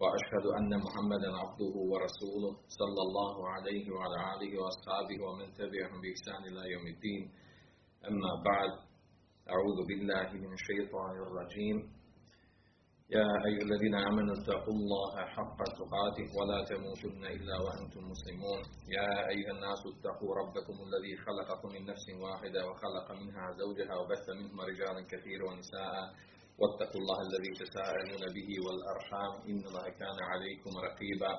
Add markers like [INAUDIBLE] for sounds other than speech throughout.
وأشهد أن محمدا عبده ورسوله صلى الله عليه وعلى آله وأصحابه ومن تبعهم بإحسان إلى يوم الدين. أما بعد أعوذ بالله من الشيطان الرجيم. يا أيها الذين آمنوا اتقوا الله حق تقاته ولا تموتن إلا وأنتم مسلمون. يا أيها الناس اتقوا ربكم الذي خلقكم من نفس واحدة وخلق منها زوجها وبث منهما رجالا كثيرا ونساء. واتقوا الله الذي تساءلون به والأرحام إن الله كان عليكم رقيبا.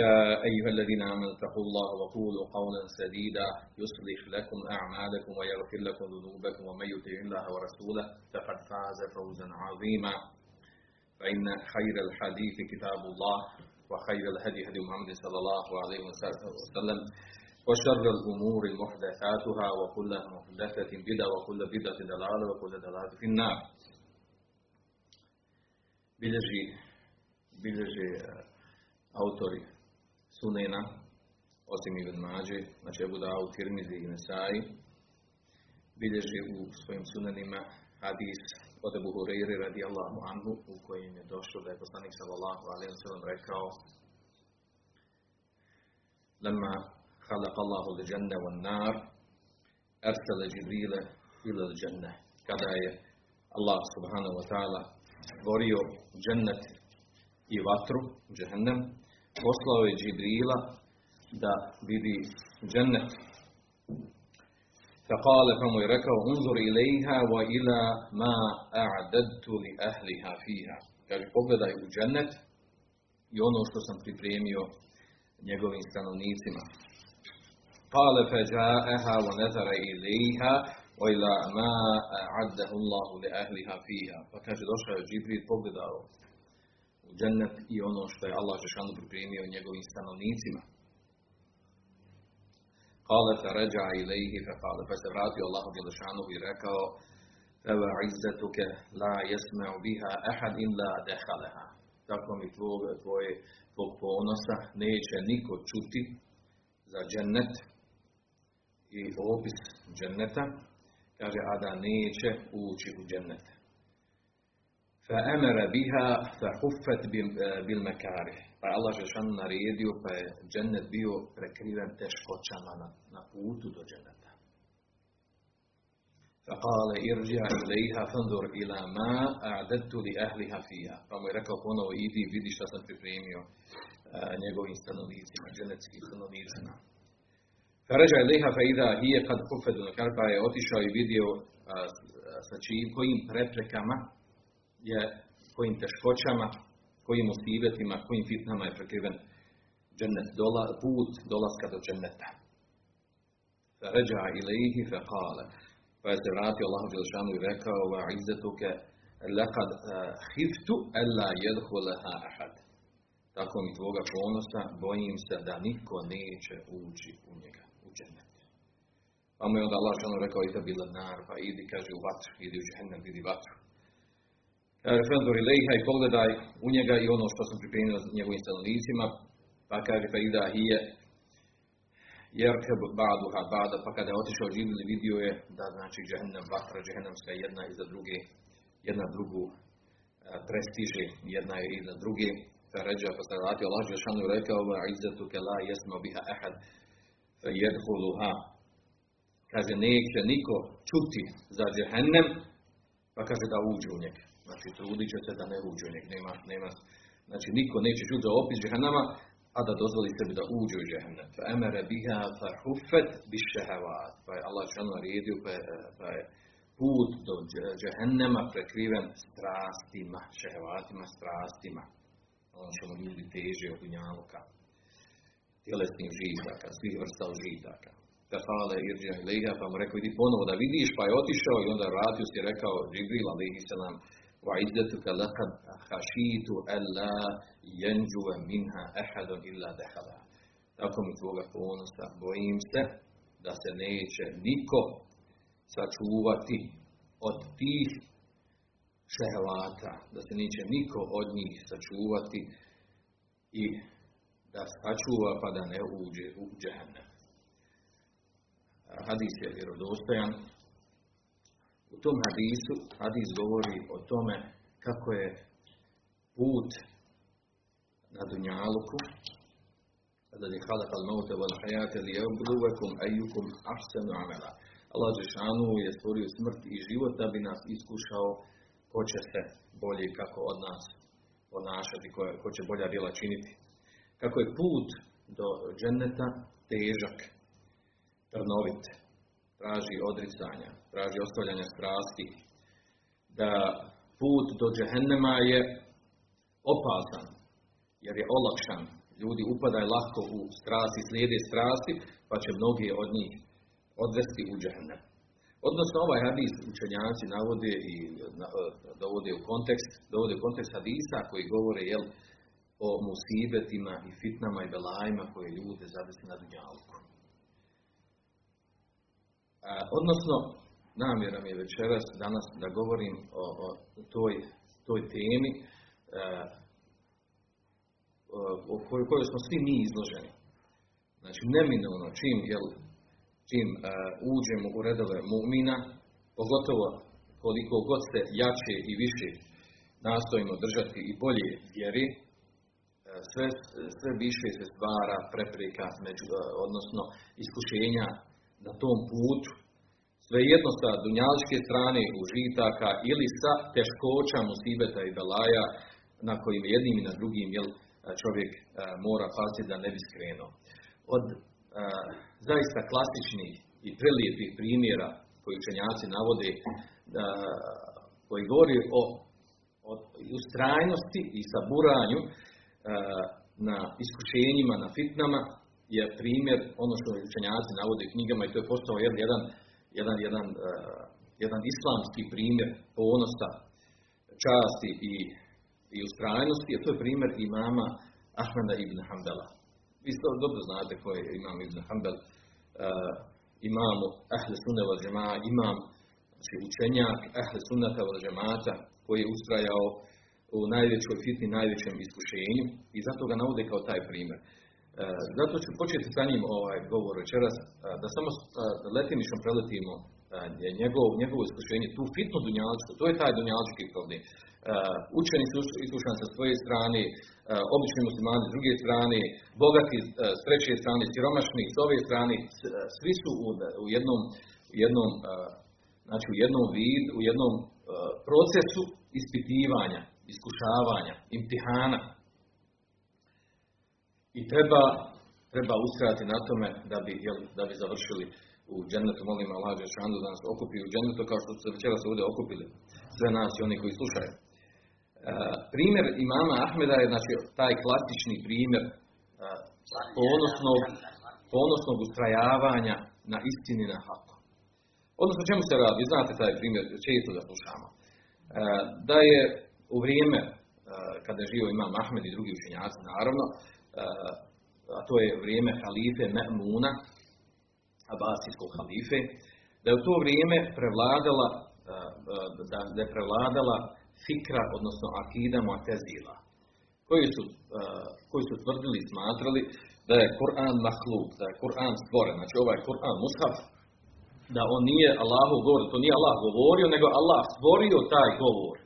يا أيها الذين آمنوا اتقوا الله وقولوا قولا سديدا. يصلح لكم أعمالكم ويغفر لكم ذنوبكم ومن يطع الله ورسوله فقد فاز فوزا عظيما. فإن خير الحديث كتاب الله وخير الهدي هدي محمد صلى الله عليه وسلم وشر الأمور محدثاتها وكل محدثة بدعة وكل بدعة دلالة وكل دلالة في النار. bilježi, bilježi autori Sunena, osim Ibn Mađe, znači Abu Dawud, Tirmizi i Nesai, bilježi u svojim sunanima hadis od Abu Hureyre radijallahu anhu u kojem je došlo da je poslanik sallallahu alaihi wa sallam rekao لما خلق الله الجنة والنار أرسل جبريل إلى الجنة kada je Allah subhanahu wa ta'ala stvorio džennet i vatru, džehennem, poslao je Džibrila da vidi džennet فقال فمو يركو انظر إليها وإلى ما أعددت لأهلها فيها kaže pogledaj u džennet i ono što sam pripremio njegovim stanovnicima قال فجاءها ونظر إليها وإلى ما أعده الله لأهلها فيها pa kaže došao je Džibril pogledao u džennet i ono što je Allah Žešanu pripremio njegovim stanovnicima قال فرجع إليه فقال فسرات الله جل شانه يركو فوعزتك لا يسمع بها أحد إلا دخلها tako mi tvog, tvoje, tvog ponosa neće niko čuti za džennet i opis dženneta, kaže, a da neće ući u džennet. Fa emara biha fa huffat bil, e, bil mekari. Pa Allah Žešan naredio, pa je džennet bio prekriven teškoćama na, na putu do dženneta. Fa kale irđa ilaiha fandur ila ma a'dettu li ahliha fija. Pa mu je rekao ponovo, idi vidi šta sam pripremio e, njegovim stanovnicima, džennetskim stanovnicima. Kaređa je liha feida hije kad kufedu, pa je otišao i vidio sa čijim, znači, kojim preprekama je, kojim teškoćama, kojim osivetima, kojim fitnama je prekriven džennet, dola, put dolaska do dženneta. Ređa ilaihi fe kale, pa je se vratio Allah Đelšanu i rekao, va izetuke, lekad hiftu ella jedhuleha ahad. Tako mi tvoga ponosa, bojim se da niko neće ući u njega u džennet. Pa mu je onda Allah Đelšanu rekao ida bila nar, pa idi, kaže, u vatru, idi u džennet, vidi vatru. Fenzor ilaiha i pogledaj u njega i ono što sam pripremio njegovim stanovnicima, pa kaže pa ida hije jerkeb baduha bada, pa kada je otišao Džibril vidio je da znači džehennem, vatra džehennemska jedna iza druge, jedna drugu prestiže, jedna je iza druge, pa ređa pa se vratio Allah Žešanu rekao izzetu ke la jesma biha ehad jedhuluha kaže neće niko čuti za džehennem pa kaže da uđe u njega Znači, trudit će se da ne uđe u njeg. Nema, nema, znači, niko neće čuti za opis džehennama, a da dozvoli sebi da uđe u džehennem. Fa emere biha fa hufet bi šehevat. Pa je Allah žena naredio, pa je, pa je put do džehennema prekriven strastima, šehevatima, strastima. Ono što ljudi teže od dunjaluka tjelesnih žitaka, svih vrsta žitaka. Da hvala Irđan Leha, pa mu rekao, idi ponovo da vidiš, pa je otišao i onda vratio se i rekao, Džibril ali i se nam, va izdetu ka lakad hašitu alla jenđuve minha ehadon illa dehala. Tako mi tvoga ponosa, bojim se da se neće niko sačuvati od tih šehevata, da se neće niko od njih sačuvati i da sačuva pa da ne uđe u džehennem. Hadis je vjerodostojan. U tom hadisu, hadis govori o tome kako je put na Dunjaluku, maute wal hajate li eubluvekum ejukum ahsenu amela. Allah Žešanu je stvorio smrt i život da bi nas iskušao ko će se bolje kako od nas ponašati, ko, ko će bolja djela činiti. Kako je put do dženeta težak, trnovit, traži odricanja, traži ostavljanja strasti, da put do džehennema je opasan, jer je olakšan. Ljudi upadaju lako u strasti, slijede strasti, pa će mnogi od njih odvesti u džehennem. Odnosno ovaj hadis učenjaci navode i dovode u kontekst, dovode u kontekst hadisa koji govore jel, o musibetima i fitnama i belajima koje ljude zadesi na dunjalku. Odnosno, namjera mi je večeras, danas, da govorim o, o toj, toj temi o kojoj, kojoj smo svi mi izloženi. Znači, neminovno, čim, jel, čim uh, uđemo u redove mu'mina, pogotovo koliko god se jače i više nastojimo držati i bolje vjeri, sve, sve više se stvara prepreka, među, odnosno iskušenja na tom putu, svejedno sa dunjaličke strane užitaka ili sa teškoća musibeta i belaja na kojim jednim i na drugim jel, čovjek mora paziti da ne bi skrenuo. Od zaista klasičnih i prelijepih primjera koji učenjaci navode koji govori o, o ustrajnosti i saburanju na iskušenjima, na fitnama je primjer ono što učenjaci navode u knjigama i to je postao jedan, jedan, jedan, jedan, jedan islamski primjer ponosa, časti i, i ustrajnosti, a to je primjer imama Ahmeda ibn Hanbala. Vi dobro znate ko je imam ibn Hanbal, uh, imamu Ahle Sunne val imam znači učenjak Ahle Sunnata val koji je ustrajao u najvećoj fitni, najvećem iskušenju i zato ga navode kao taj primjer. Uh, zato ću početi sa njim ovaj govor večeras, uh, da samo uh, letimično preletimo njegov, njegovo iskušenje, tu fitnu dunjaličku, to je taj dunjalički problem. Učeni su iskušani sa svoje strane, obični muslimani s druge strane, bogati s treće strane, siromašni s ove strane, svi su u, jednom, u jednom, znači u jednom vid, u jednom procesu ispitivanja, iskušavanja, imtihana. I treba, treba ustrajati na tome da bi, jel, da bi završili u džennetu, molim Allah Žešanu da nas okupi u džennetu kao što se večera se ovdje okupili sve nas i oni koji slušaju. E, primjer imama Ahmeda je znači taj klasični primjer e, ponosnog, ponosnog ustrajavanja na istini na haku. Odnosno čemu se radi? Znate taj primjer, često da slušamo. E, da je u vrijeme e, kada je živio imam Ahmed i drugi učenjaci, naravno, e, a to je vrijeme halife Me'muna, Abasijskog halife, da je u to vrijeme prevladala, da, da je prevladala fikra, odnosno akida Mu'tezila, koji su, koji su tvrdili i smatrali da je Kur'an mahluk, da je Kur'an stvoren, znači ovaj Kur'an mushaf, da on nije Allahu govor, to nije Allah govorio, nego Allah stvorio taj govor.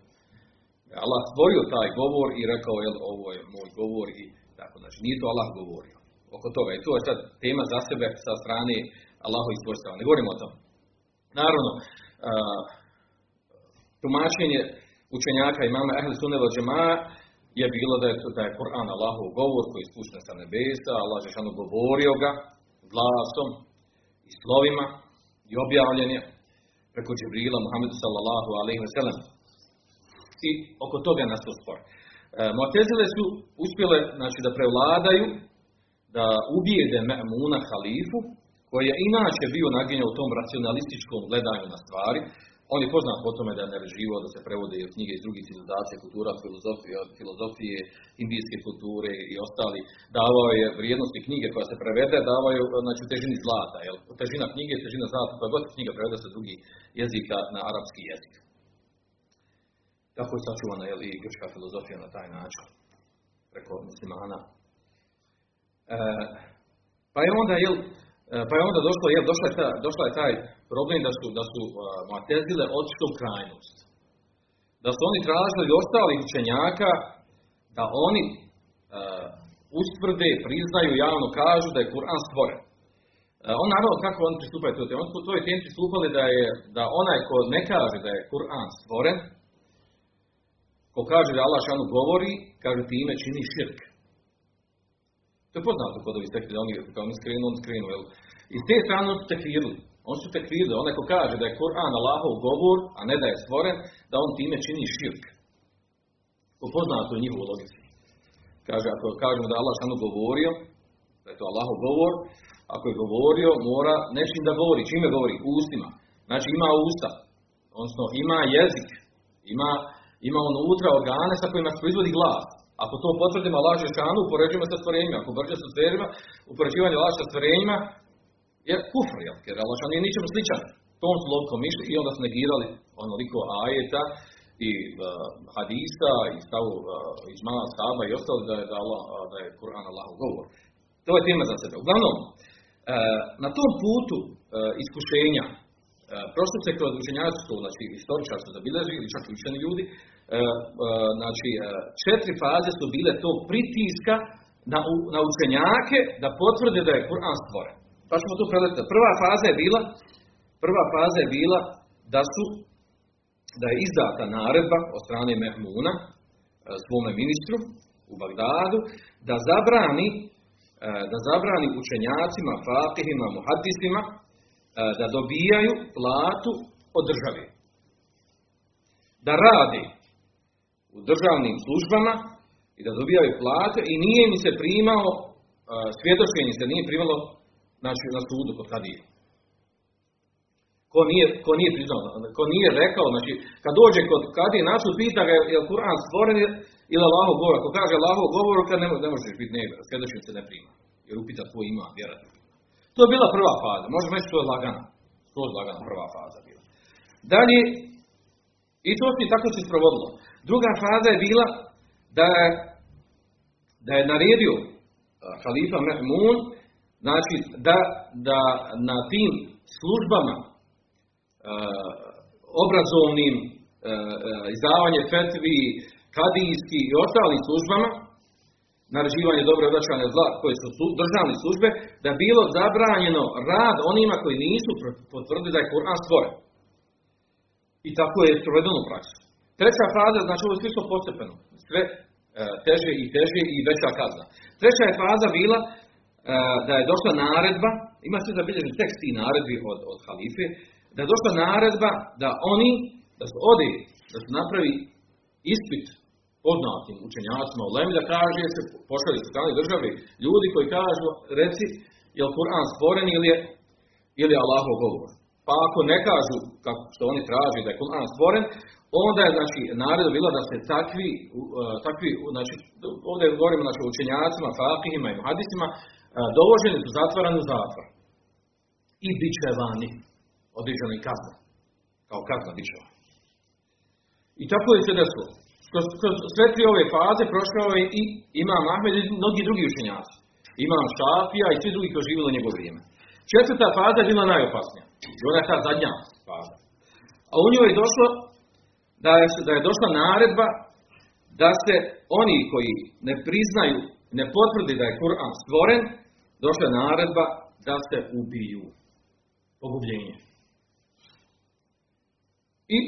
Allah stvorio taj govor i rekao, jel, ovo je moj govor i tako, znači nije to Allah govorio. Oko toga. I to je sad tema za sebe sa strane Allahovi svojstava. Ne govorimo o tom. Naravno, tumačenje učenjaka imama Ahl Sunneva Džema je bilo da je, da je Kur'an Allahov govor koji je spušten sa nebesa, Allah je govorio ga glasom i slovima i objavljen je preko Džibrila Muhammedu sallallahu alaihi wa sallam. I oko toga je nastao spor. E, Mu'tezile su uspjele znači, da prevladaju, da ubijede Me'muna halifu, koji je inače bio naginjao u tom racionalističkom gledanju na stvari, On je poznat po tome da je naređivao da se prevode i knjige iz drugih civilizacija, kultura, filozofije, filozofije, indijske kulture i ostali. Davao je vrijednosti knjige koja se prevede, davao je znači, u težini zlata. Jel? Težina knjige težina zlata, koja god knjiga prevede sa drugih jezika na arapski jezik. Tako je sačuvana jel, i grčka filozofija na taj način, preko muslimana. E, pa je onda, jel, E, pa je onda došlo, je, došla, je ta, došla je taj problem da su, da su uh, Mu'tezile otišli u krajnost. Da su oni tražili ostalih učenjaka da oni uh, ustvrde, priznaju, javno kažu da je Kur'an stvoren. On naravno, kako oni pristupaju to Oni su toj temi pristupali da je, da onaj ko ne kaže da je Kur'an stvoren, ko kaže da Allah šanu govori, kaže time čini širk. To je poznato kod ovih tekli, da oni, kao oni skrenu, oni skrenu, jel? I te strane su tekvirili. Oni su tekvirili. Onaj ko kaže da je Kur'an Allahov govor, a ne da je stvoren, da on time čini širk. Ko poznato je njihovu logiku. Kaže, ako kažemo da je Allah šanu govorio, da je to Allahov govor, ako je govorio, mora nečim da govori. Čime govori? Ustima. Znači ima usta. Odnosno ima jezik. Ima, ima unutra organe sa kojima se proizvodi glas. Ako to potvrdimo Allah Žešanu, upoređujemo sa stvorenjima. Ako brže sa stvorenjima, upoređivanje Allah sa stvorenjima je kufr, jel? jer Allah nije ničemu sličan. Tom su išli i onda su negirali onoliko ajeta i uh, hadisa i stavu uh, iz mala saba i ostalo da je, da, Allah, uh, da je Kur'an Allahu govor. To je tema za sebe. Uglavnom, na tom putu iskušenja, prošli se kroz učenjaci su, znači istoričar su zabilježili, čak i učeni ljudi, znači četiri faze su bile to pritiska na, na učenjake da potvrde da je Kur'an stvoren. Pa ćemo tu preletati. Prva faza je bila, prva faza je bila da su da je izdata naredba od strane Mehmuna svome ministru u Bagdadu da zabrani da zabrani učenjacima, fakihima, muhadisima da dobijaju platu od države. Da radi u državnim službama i da dobijaju plate i nije im se primalo, svjedočenje se nije primalo znači, na sudu kod kadije. Ko nije, ko nije priznao, ko nije rekao, znači, kad dođe kod kadije na sud, pita ga je li Kur'an stvoren ili Allahov govor. Ako kaže Allahov govor, kad ne, ne možeš biti ne, svjedočenje se ne prima. Jer upita tvoj ima, vjerati. To je bila prva faza. Možemo reći to je lagana. To je lagana prva faza bila. Dalje, i to se tako se sprovodilo. Druga faza je bila da je, da je naredio halifa Mehmun, znači da, da na tim službama obrazovnim izdavanje fetvi, kadijski i ostalim službama, naređivanje dobre odvraćanje zla koje su državne službe, da bilo zabranjeno rad onima koji nisu potvrdili da je Kur'an stvoren. I tako je provedeno u praksi. Treća faza, znači ovo je svi postepeno. Sve e, teže i teže i veća kazna. Treća je faza bila e, da je došla naredba, ima se zabilježen tekst i naredbi od, od halife, da je došla naredba da oni, da su odi, da su napravi ispit poznatim učenjacima u Lemi, da kaže se, pošali su strane države, ljudi koji kažu, reci, je li Kur'an stvoren ili je, ili je Allahov govor. Pa ako ne kažu, kako što oni traži da je Kur'an stvoren, onda je znači naredba bila da se takvi, takvi znači, ovdje govorimo znači, učenjacima, fakihima i muhadisima, dovoženi su zatvarani u zatvor. I bičevani, određeni kazna. Kao kazna bičeva. I tako je se desilo. Kroz, kroz sve tri ove faze prošao je i Imam Ahmed i mnogi drugi učenjaci. Imam Šafija i svi drugi koji živjeli u njegovo vrijeme. Četvrta faza je bila najopasnija. I ona je ta zadnja faza. A u njoj je došlo da je, da je došla naredba da se oni koji ne priznaju, ne potvrdi da je Kur'an stvoren, došla je naredba da se ubiju. Pogubljenje. I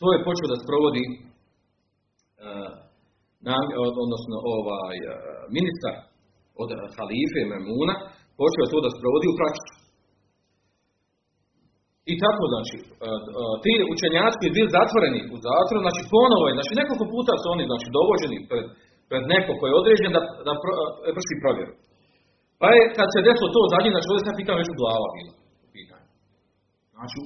to je počeo da sprovodi uh, odnosno ovaj uh, ministar od halife Memuna, počeo je to da sprovodi u praksi. I tako, znači, ti učenjaci koji bili zatvoreni u zatvoru, znači ponovo je, znači nekoliko puta su oni znači, dovođeni pred, pred neko koji je određen da, da vrši provjeru. Pa je, kad se desilo to zadnje, znači ovdje sam pitan već u glava bila. Znači,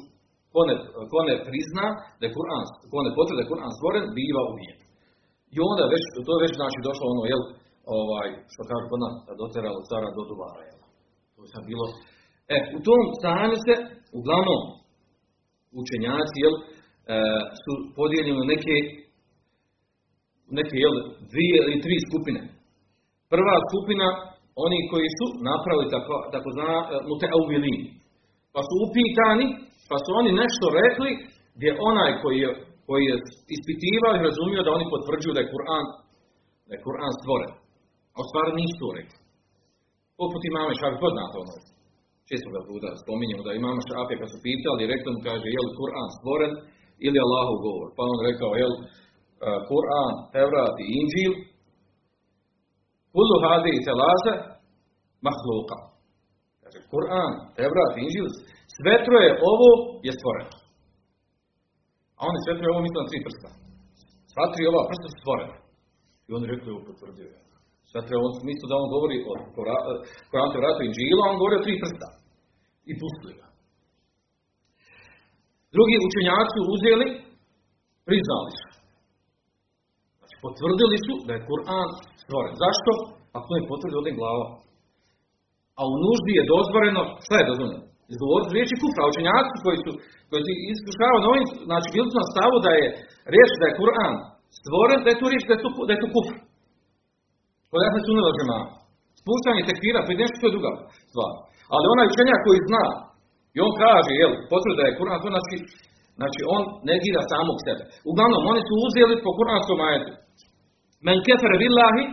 ko ne, ko prizna da je Kur'an, ko ne potvrdi da je Kur'an stvoren, biva ubijen. I onda već, to je već znači došlo ono, jel, ovaj, što kaže kod nas, doteralo cara do duvara, jel. To je bilo. E, u tom stanju se, uglavnom, učenjaci, jel, e, su podijeljeni neke, neke, jel, dvije ili tri skupine. Prva skupina, oni koji su napravili tako, tako zna, e, Pa su upitani, pa su oni nešto rekli gdje onaj koji je, koji je ispitivao i razumio da oni potvrđuju da je Kur'an da je Kur'an stvoren. A u stvari nisu to rekli. Poput imame Šafi poznato ono. Često ga puta spominjemo da imamo Šafi kad su pitali, rekli mu kaže je li Kur'an stvoren ili Allahov govor. Pa on rekao je li uh, Kur'an, Tevrat i Inđil Kullu hadi i telaze mahluka. Kaže, Kur'an, Tevrat, Inđil, sve troje ovo je stvoreno. A oni sve troje ovo misle na tri prsta. Sva tri ova prsta su stvorena. I on rekli ovo potvrdio. Sve troje on misle da on govori o Koranu, Tevratu, Inđilu, a on govori o tri prsta. I pustili ga. Drugi učenjaci uzeli, priznali su. Znači, potvrdili su da je Kur'an stvoren. Zašto? Ako je potvrdi od glava. A u nuždi je dozvoreno, šta je dozvoljeno? Izgovoriti riječi kufra. Učenjaci koji su, koji su iskušavali ovim, znači bili su na stavu da je riječ da je Kur'an stvoren, da je to riječ da je to, da je to kufr. Kod jasne su žema. Spuštanje tekvira, je nešto što je druga stvar. Ali onaj učenjak koji zna, i on kaže, jel, potvrda da je Kur'an, to znači, znači on negira samog sebe. Uglavnom, oni su uzeli po Kur'anskom ajetu. Men kefere billahi,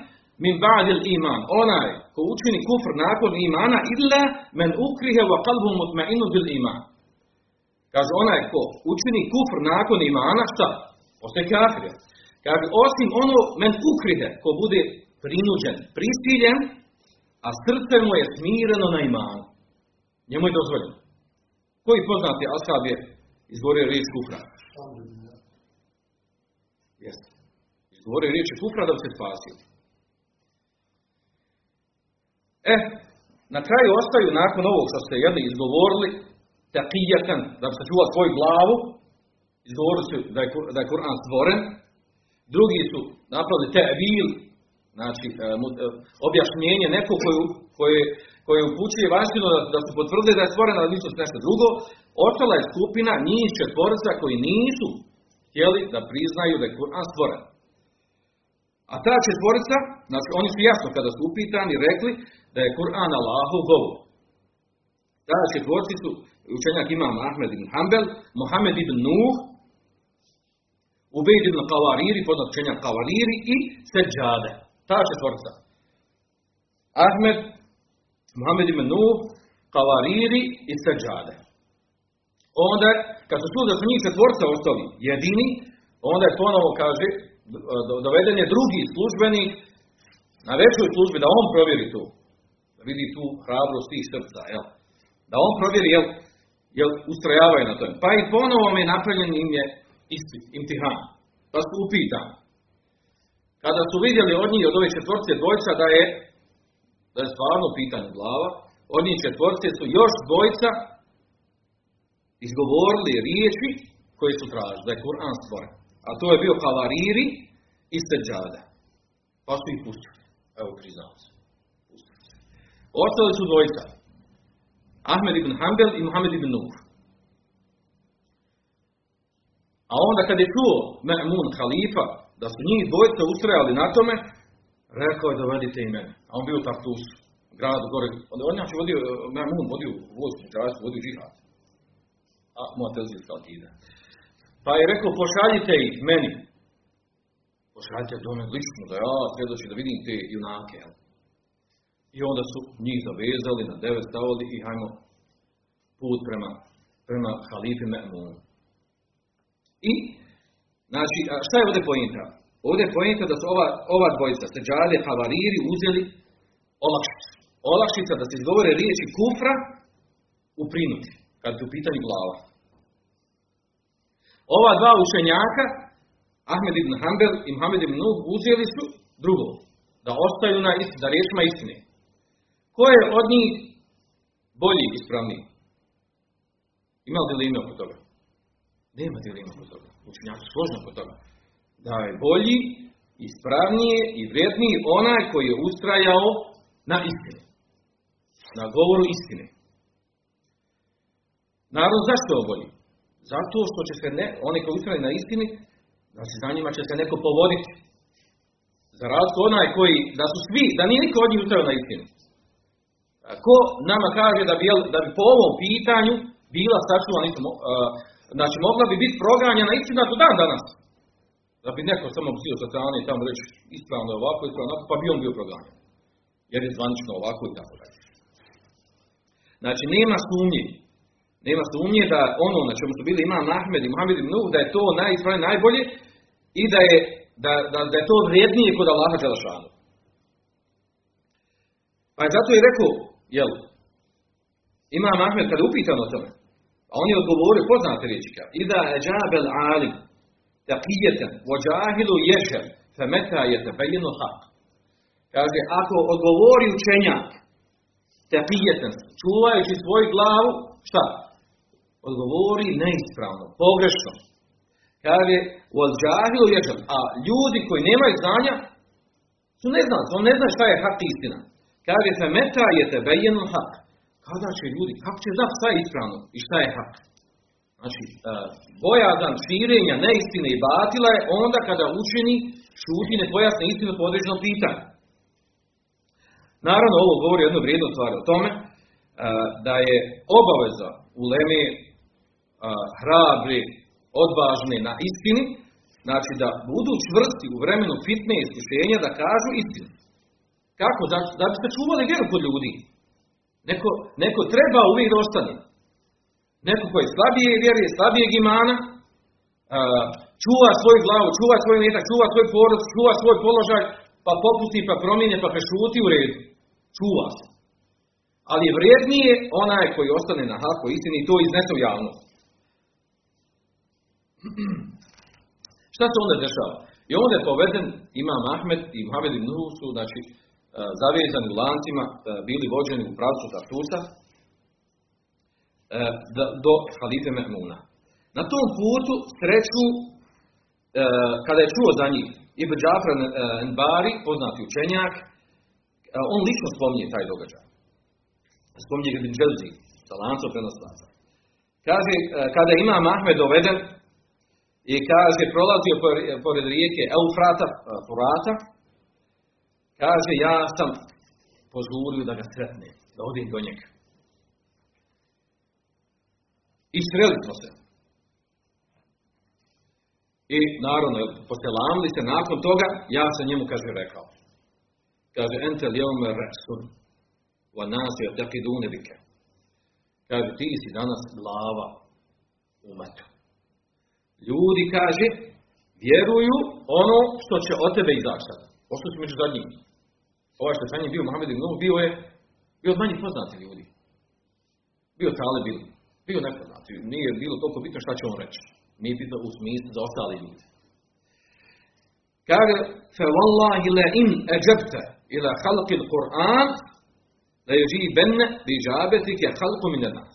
min ba'dil iman. Onaj ko učini kufr nakon imana illa men ukrihe wa qalbu mutma'inu bil iman. Kaže onaj ko učini kufr nakon imana, šta? Ostaje kafir. Kaže osim ono men ukrihe, ko bude prinuđen, prisiljen, a srce mu je smireno na imanu. Njemu je dozvoljeno. Koji poznati ashab je izgovorio riječ kufra? Jeste. Izgovorio riječ kufra da bi se spasio. E, na kraju ostaju nakon ovog što ste jedni izgovorili, takijatan, da bi se čuva svoju glavu, izgovorili su da je, da Kur'an stvoren, drugi su napravili te'vil, znači e, e, objašnjenje neko koje, koje, koje upućuje vanštinu da, da su potvrdili da je stvoren, ali nisu nešto drugo, ostala je skupina njih četvorca koji nisu htjeli da priznaju da je Kur'an stvoren. A ta četvorica, znači oni su jasno kada su upitani rekli da je Kur'an Allahov govor. Ta četvorci su učenjak imam Ahmed ibn Hanbel, Mohamed ibn Nuh, Ubejd ibn Kavariri, poznat učenjak Kavariri i Seđade. Ta četvorca. Ahmed, Mohamed ibn Nuh, Kavariri i Seđade. Onda, kad su čuli da su njih četvorca ostali jedini, onda je ponovo kaže, doveden je drugi službenik na većoj službi da on provjeri to. Da vidi tu hrabrost tih srca, jel? Da on provjeri, jel, jel ustrojavaju na tome. Pa i ponovo je napravljen im je ispit, imtihan. Pa su upitani. Kada su vidjeli od njih, od ove četvorce dvojca, da je, da je stvarno pitanje glava, od njih četvorce su još dvojca izgovorili riječi koje su tražili, da je Kur'an stvoren. A to je bio Havariri i Seđada. Pa su ih pustili. Evo priznao se. Ostali su dvojica. Ahmed ibn Hanbel i Muhammed ibn Nuh. A onda kad je čuo Ma'mun halifa, da su njih dvojica ustrajali na tome, rekao je dovedite i mene. A on bio Tartus, grad gore. On, on znači vodio, Ma'mun vodio vojsku, vodio džihad. A Mu'tazilska akida. Pa je rekao, pošaljite ih meni. Pošaljite do mene lično, da ja svjedoči da vidim te junake. I onda su njih zavezali, na devet stavili i hajmo put prema, prema halifi Me'mun. I, znači, šta je ovdje pojenta? Ovdje je pojenta da su ova, ova dvojica, seđade, havariri, uzeli olakšicu. Olakšica da se izgovore riječi kufra u prinuti, kad je u pitanju glava. Ova dva učenjaka, Ahmed ibn Hanbel i Muhammed ibn Nuh, uzeli su drugo, da ostaju na istini, da riječima istine. Ko je od njih bolji ispravniji? Ima li dilime oko toga? Nema dilema kod toga. Učenjaci složno kod toga. Da je bolji, ispravnije i vrijedniji onaj koji je ustrajao na istini. Na govoru istine. Naravno, zašto je bolji? Zato što će se ne, oni koji ustraju na istini, se za njima će se neko povoditi. Za razliku onaj koji, da su svi, da nije niko od njih ustrajao na istini. Ko nama kaže da bi, da bi po ovom pitanju bila sačuvana istina, znači mogla bi biti proganjana istina do dan danas. Da bi neko samo bio sa strane i tamo reći ispravno je ovako, ispravno onako, pa bi on bio proganjan. Jer je zvanično ovako i tako dalje. Znači, nema sumnje. Nema sumnje da ono na čemu su bili Imam Ahmed i Muhammed ibn da je to najispravnije, najbolje i da je, da, da, da je to vrijednije kod Allaha Đalašanu. Pa je zato i rekao, jel, Imam Ahmed kada je upitan o tome, a on je odgovorio, poznate riječi, Ida eđabel alim, taqijeten, vođahilu ješer, femeta je tebejenu hak. Kaže, ako odgovori učenjak, taqijeten, čuvajući svoju glavu, šta? Odgovori neispravno, pogrešno. Kaže, vođahilu ješer, a ljudi koji nemaju znanja, su ne znam, on ne zna šta je hak istina. Kaže, femeta je tebejenu hak. Kada će ljudi, kako će znati šta je ispravno i šta je hak? Znači, e, bojazan širenja neistine i batila je onda kada učeni šuti ne pojasne istinu po određenom pitanju. Naravno, ovo govori jednu vrijednu stvar o tome, e, da je obaveza u Leme e, hrabri, odvažni na istini, znači da budu čvrsti u vremenu fitne iskušenja da kažu istinu. Kako? Da, da bi se čuvali vjeru kod ljudi. Neko, neko treba uvijek da ostane. Neko koji je slabije vjeruje, slabijeg imana, čuva svoju glavu, čuva svoj metak, čuva svoj porod, čuva svoj položaj, pa popusti, pa promijene, pa prešuti u redu. Čuva se. Ali je vrijednije onaj koji ostane na haku istini i to iznese u javnost. [CLEARS THROAT] Šta se onda dešava? I onda je poveden Imam Ahmed i Muhammed ibn su, znači, zavezani u lancima, bili vođeni u pravcu Tartusa, do halife Mehmuna. Na tom putu sreću, kada je čuo za njih, Ibn Džafra Nbari, poznati učenjak, on lično spominje taj događaj. Spominje Ibn Dželzi, sa lancom prenoslaca. Kaže, kada je Imam Ahmed doveden, i kaže, prolazio pored rijeke Eufrata, Furata, kaže, ja sam požurio da ga sretne, da odim do njega. I sreli smo se. I naravno, poselamili se nakon toga, ja sam njemu, kaže, rekao. Kaže, ente lijome resun, wa nasi otakidune bike. Kaže, ti si danas glava umeta. Ljudi, kaže, vjeruju ono što će od tebe izaći sad. Pošto si među zadnjim. Ovaj što je sa bio Mohamed ibn bio je bio od manjih poznati ljudi. Bio tale bil. Bio nepoznati. Nije bilo toliko bitno šta će on reći. Nije bitno u smislu za ostali ljudi. Kaže, fe wallahi la in eđebte ila halki Kur'an da je živi benne bi džabeti ke halku mine nas.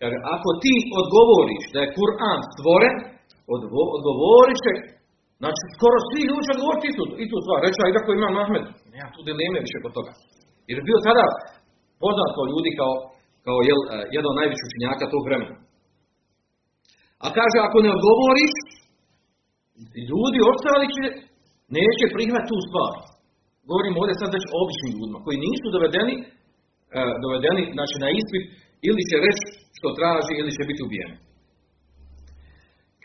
Kaže, ako ti odgovoriš da je Kur'an stvoren, odgovorit će Znači, skoro svi ljudi će odgovoriti i tu, i tu stvar. Reći, a iako imam Ahmed, nema tu dileme više kod toga. Jer je bio tada poznat kao ljudi kao, kao jel, jedan od najvećih učenjaka tog vremena. A kaže, ako ne odgovoriš, ljudi ostali će, neće prihvatiti tu stvar. Govorimo ovdje sad već običnim ljudima, koji nisu dovedeni, dovedeni znači, na ispit, ili će reći što traži, ili će biti ubijeni.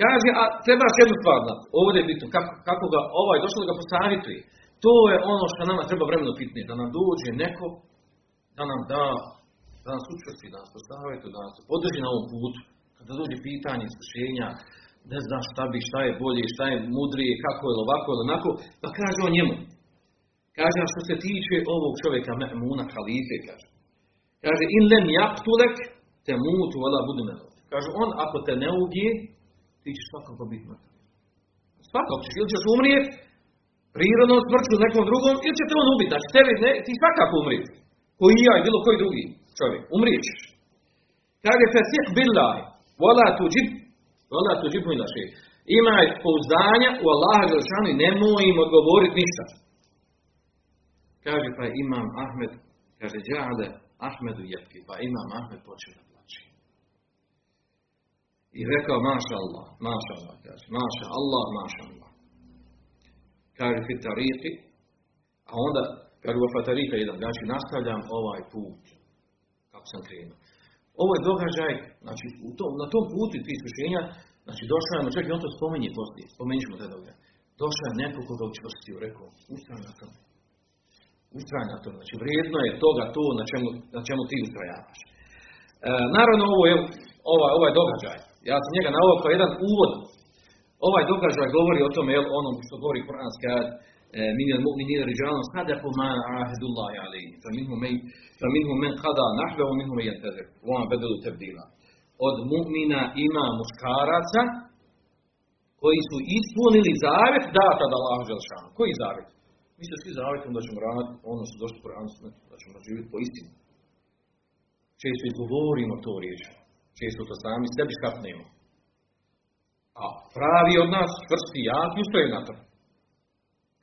Kaže, a trebaš jednu stvar znati. Ovdje je bitno, kako, kako ga, ovaj došlo da ga posavjetuje. To je ono što nama treba vremeno pitnije. Da nam dođe neko, da nam da, da nas učvrsti, da nas posavjetuje, da nas podrži na ovom putu. Kada dođe pitanje, iskušenja, ne zna šta bi, šta je bolje, šta je mudrije, kako je ovako ili onako, pa kaže on njemu. Kaže, a što se tiče ovog čovjeka, Mehmuna, halife, kaže. Kaže, in lem jaktulek, te mutu, vala budu Kaže, on ako te ne ti ćeš svakako biti mrtav. Svakako ćeš, ili ćeš umrijeti prirodnom smrću nekom drugom, ili će te on ubiti. Znači, tebi ne, ti svakako umrijeti. Koji ja i bilo koji drugi čovjek. Umrijećeš. Kaže, fesih billaj, vola tuđib, Onda tu džibu naše. Imaj pouzdanja u Allaha Đelšanu i nemoj im odgovoriti ništa. Kaže pa imam Ahmed, kaže džale Ahmedu jetki, pa imam Ahmed počeo da. I rekao, maša Allah, maša Allah, kaže, maša Allah, maša Allah. Kaže, fit tariki, a onda, kaže, u fatarika jedan, znači, nastavljam ovaj put, kako sam krenuo. Ovo je događaj, znači, u tom, na tom putu tih iskušenja, znači, došao je, i on to spominje poslije, spomenut ćemo te događaj. Došao je neko koga učvrstio, rekao, ustraj na tom. Ustraj na znači, vrijedno je toga to na čemu, na čemu ti ustrajavaš. E, naravno, ovo je, ovaj, ovaj događaj, ja sam njega navio kao jedan uvod. Ovaj događaj govori o tome, jel, onom što govori Kur'anski ajat, e, minel mu'minin riđalom sadaku ma ahdullahi alaihi. Fa minhu men kada nahve, wa minhu men jentazir. Vama bedelu tebdila. Od mu'mina ima muškaraca koji su ispunili zavet data da Allahu Đelšanu. Koji zavet? Mi se svi zavetom da ćemo raditi ono što došlo u Kur'anu, da ćemo živjeti po istini. Često govorimo to riječi. Često to sami sebi skapnemo. A pravi od nas, čvrsti, jaki, ustoje na to.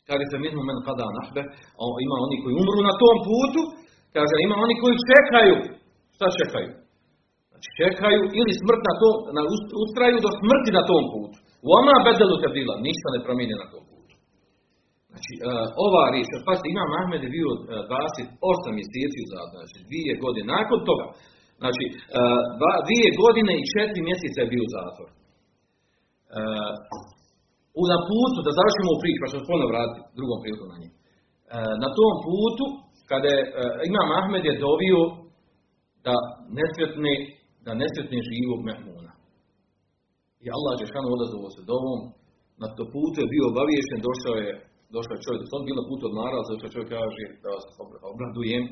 Kaže se minhu men kada nahbe, a ima oni koji umru na tom putu, kaže ima oni koji čekaju. Šta čekaju? Znači čekaju ili smrt na tom, na ustraju do smrti na tom putu. U oma bedelu te bila, ništa ne promijene na tom putu. Znači, uh, ova riječ, pazite, ima Mahmed je bio uh, 28 mjeseci u znači dvije godine. Nakon toga, znači, uh, dva, dvije godine i četiri mjeseca je bio u zatvor. Uh, u na putu, da završimo u priču, pa ćemo ponovno vratiti drugom prilikom na njih. Na tom putu, kada je, Imam Ahmed je dovio da nesretni, da nesretni živog Mehmuna. I Allah Žešanu odazvao se dovom, na to putu je bio obaviješten, došao je, došao je čovjek, on bio na putu odmarao, zato čovjek kaže da vas obradujem,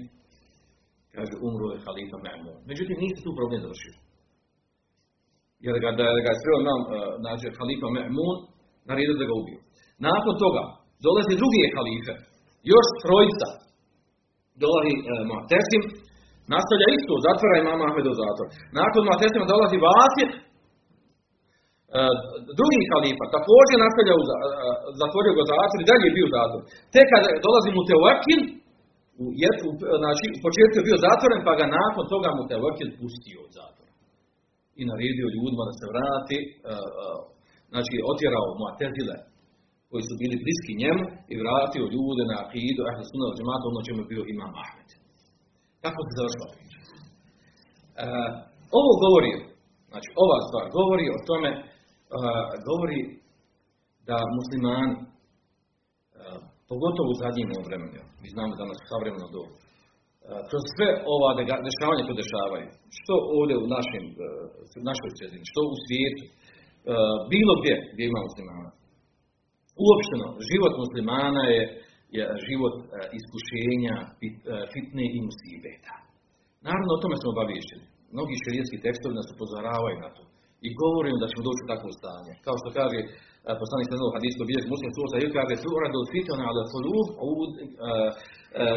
kaže umro je halifa Mehmun. Međutim, nisi tu problem završio. Jer ga, da ga je sreo nam, nađe halifa Mehmun, naredio da ga ubiju. Nakon toga dolazi drugi halife, još trojica. Dolazi e, Mu'tesim, nastavlja isto, zatvara imama u zatvor. Nakon Mu'tesima dolazi Vasir, e, drugi halifa, također nastavlja u, e, zatvorio ga zatvor i dalje je bio zatvor. Tek kada dolazi mu Teoakil, u, znači, u početku je bio zatvoren, pa ga nakon toga mu Teoakil pustio u zatvor. I naredio ljudima da se vrati, uh, znači otjerao Mu'tezile koji su bili bliski njemu i vratio ljude na akidu Ahl Sunna al Džemata ono čemu je bio Imam Ahmed. Tako se završila priča. E, ovo govori, znači ova stvar govori o tome, e, govori da muslimani, e, pogotovo u zadnjim vremenu, mi znamo danas savremeno dobu, e, kroz sve ova dešavanja koje dešavaju, što ovdje u našem, e, našoj sredini, što u svijetu, E, bilo gdje gdje ima muslimana. Uopšteno, život muslimana je, je život iskušenja, fit, fitne i musibeta. Naravno, o tome smo obavješteni. Mnogi širijetski tekstovi nas upozoravaju na to. I govorimo da ćemo doći u takvo stanje. Kao što kaže poslanik sa novog hadijskog biljeg muslim suosa, ili kaže tu radu fitona ala kulub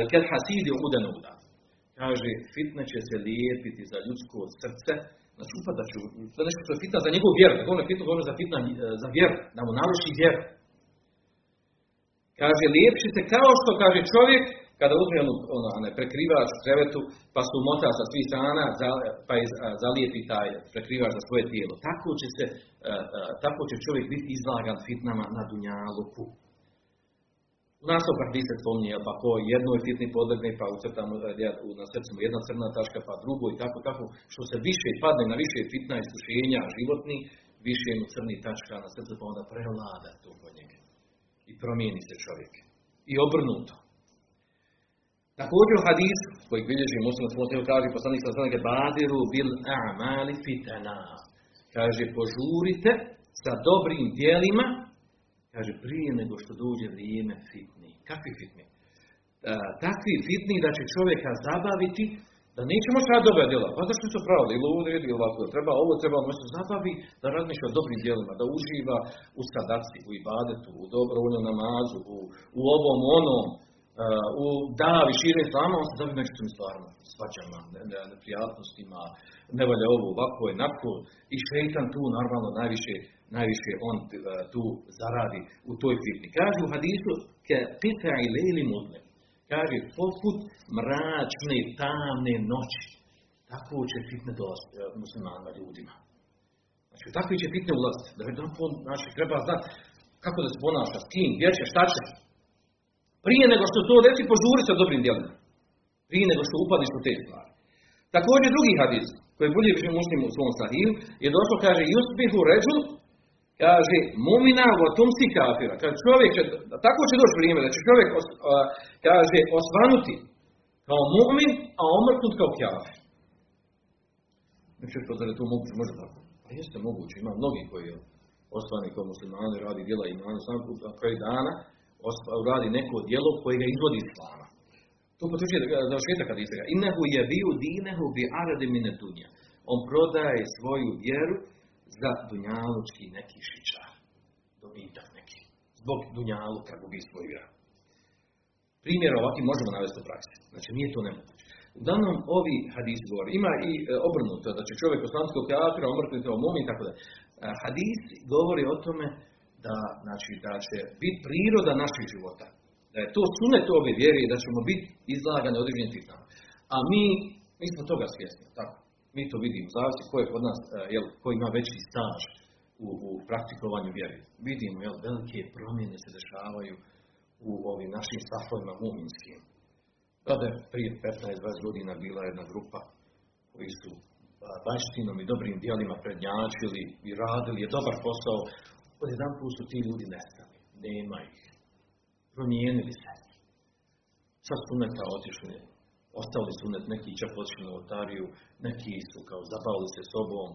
kel hasidi uda. Kaže, fitne će se lijepiti za ljudsko srce Znači upadat ću, to nešto što je fitna za njegovu vjeru. Ne govorim fitno, govorim za fitna e, za vjeru, da mu naruši vjeru. Kaže, lijepši se kao što kaže čovjek, kada uzme onu, ono, ono, prekrivač krevetu, pa se umota sa svih strana, pa je zalijepi taj prekrivač za svoje tijelo. Tako će se, tako će čovjek biti izlagan fitnama na dunjaluku. U vi se spominje, pa ko jednoj fitni podlegne, pa ucrtamo na srcu jedna crna taška, pa drugo i tako, tako, što se više padne na više fitna iskušenja životni, više mu crni tačka na srcu, pa onda prevlada to kod njega. I promijeni se čovjek. I obrnuto. Također u hadisu, koji bilježi muslim smo kaže poslanik sa zanake badiru bil a'mali fitana. Kaže, požurite sa dobrim dijelima Kaže, prije nego što dođe vrijeme fitni. Kakvi fitni? E, takvi fitni da će čovjeka zabaviti, da nećemo šta dobra djela. Pa zašto su pravili? Ili ovo ili ovako. Treba ovo, treba ono se zabavi, da razmišlja o dobrim djelima, da uživa u sadaci, u ibadetu, u dobrovoljnom namazu, u, u ovom onom, u davi šire islama, on se zabi međutim stvarima, svađama, neprijatnostima, ne valja ovo, ovako je, nako, i šeitan tu normalno najviše, najviše on e, tu zaradi u toj fitni. Kaže u hadisu, ke pita i leli mudle, kaže, poput mračne, tamne noći, tako će fitne dolaziti e, muslimanima, ljudima. Znači, u takvi će fitne ulaziti. Da jedan znači, treba znati kako da se ponaša, s kim, gdje će, šta će. Prije nego što to desi, požuri sa dobrim djelima. Prije nego što upadneš u te stvari. Također drugi hadis, koji bolje više u svom sahiju, je došlo, kaže, Jusbihu ređu, kaže, mumina u tumsi kafira. Kaže, čovjek će, tako će doći vrijeme, da će čovjek, os, a, kaže, osvanuti kao mumin, a omrknut kao kafir. Znači, što da je to moguće, može tako. Pa jeste moguće, ima mnogi koji osvani kao muslimani, radi djela i imanu, sam na kraju dana radi neko djelo koje ga izvodi iz islama. To potvrđuje da šetak kad istega. Innehu je bio dinehu bi arade mine dunja. On prodaje svoju vjeru za dunjalučki neki šičar. Dobitak neki. Zbog dunjaluka gubi svoju vjeru. Primjer ovakvi možemo navesti u praksi. Znači nije to nemoguće. Uglavnom ovi hadisi govori. Ima i e, obrnuto, da će čovjek osmanskog kafira omrtiti kao mumi i tako da. Hadis govori o tome da, znači, da će biti priroda naših života. Da je to sunet ove vjere i da ćemo biti izlagani određenim fitnama. A mi, mi smo toga svjesni, tako. Mi to vidimo, zavisi ko je kod nas, e, jel, ko ima veći staž u, u praktikovanju vjere. Vidimo, jel, velike promjene se dešavaju u ovim našim safovima muminskim. Tada je prije 15-20 godina bila jedna grupa koji su baštinom i dobrim dijelima prednjačili i radili je dobar posao. Od jedan su ti ljudi nestali. Nema ih. Promijenili se. Sa suneta otišli. Ostavili sunet, neki čak otišli na otariju, neki su kao zabavili se sobom,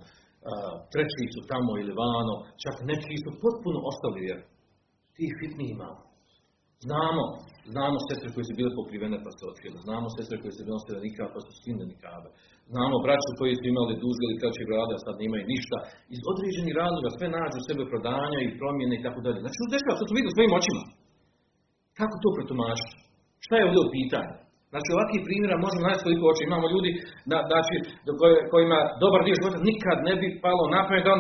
treći su tamo ili vano, čak neki su potpuno ostali jer tih fitni imamo. Znamo, znamo sestre koje su bile pokrivene pa se otkrili. Znamo sestre koje su nosile nikada pa su skine nikada. Znamo braću koji su imali dužge ili kraće brade, a sad nemaju ništa. Iz određenih razloga sve nađu sebe prodanja i promjene i tako dalje. Znači, to dešava, to su vidio svojim očima. Kako to protumačiti? Šta je ovdje u pitanju? Znači, ovakvih primjera možemo naći koliko oči. Imamo ljudi da, znači, kojima dobar dio života nikad ne bi palo napamet da,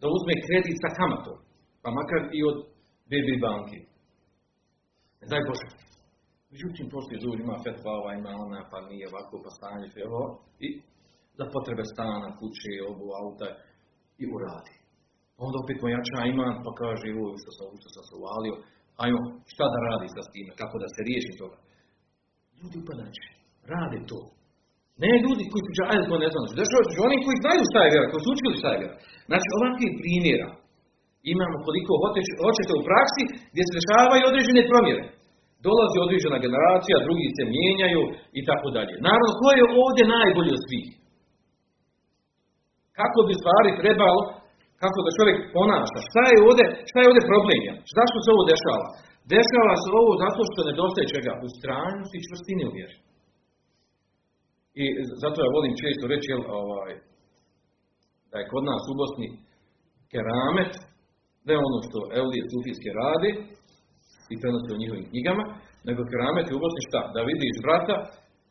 da uzme kredit sa kamatom. Pa makar i od BB banki. Ne daj Bože. Međutim, poslije ljudi ima fetva, ova ima ona, pa nije ovako, pa stanje, ovo, i za potrebe stana, kuće, obu, auta, i uradi. Onda opet pojača ima, pa kaže, ovo, što sam, što sam se uvalio, ajmo, šta da radi sa time, kako da se riješi toga. Ljudi upadače, rade to. Ne ljudi koji su ajde to ne znam, se oni koji znaju šta je vjera, koji su učili šta je vjera. Znači, ovakvih primjera imamo koliko hoćete u praksi gdje se dešavaju određene promjere. Dolazi određena generacija, drugi se mijenjaju i tako dalje. Naravno, ko je ovdje najbolji od svih? Kako bi stvari trebalo, kako da čovjek ponaša? Šta je ovdje, šta je ovdje problem? Zašto se ovo dešava? Dešava se ovo zato što nedostaje čega? U stranju i čvrstine u vjeri. I zato ja volim često reći, jel, ovaj, da je kod nas u Bosni keramet, ne ono što Eulije Sufijske radi, i prenosi u njihovim knjigama, nego keramet je u Bosni šta? Da vidiš brata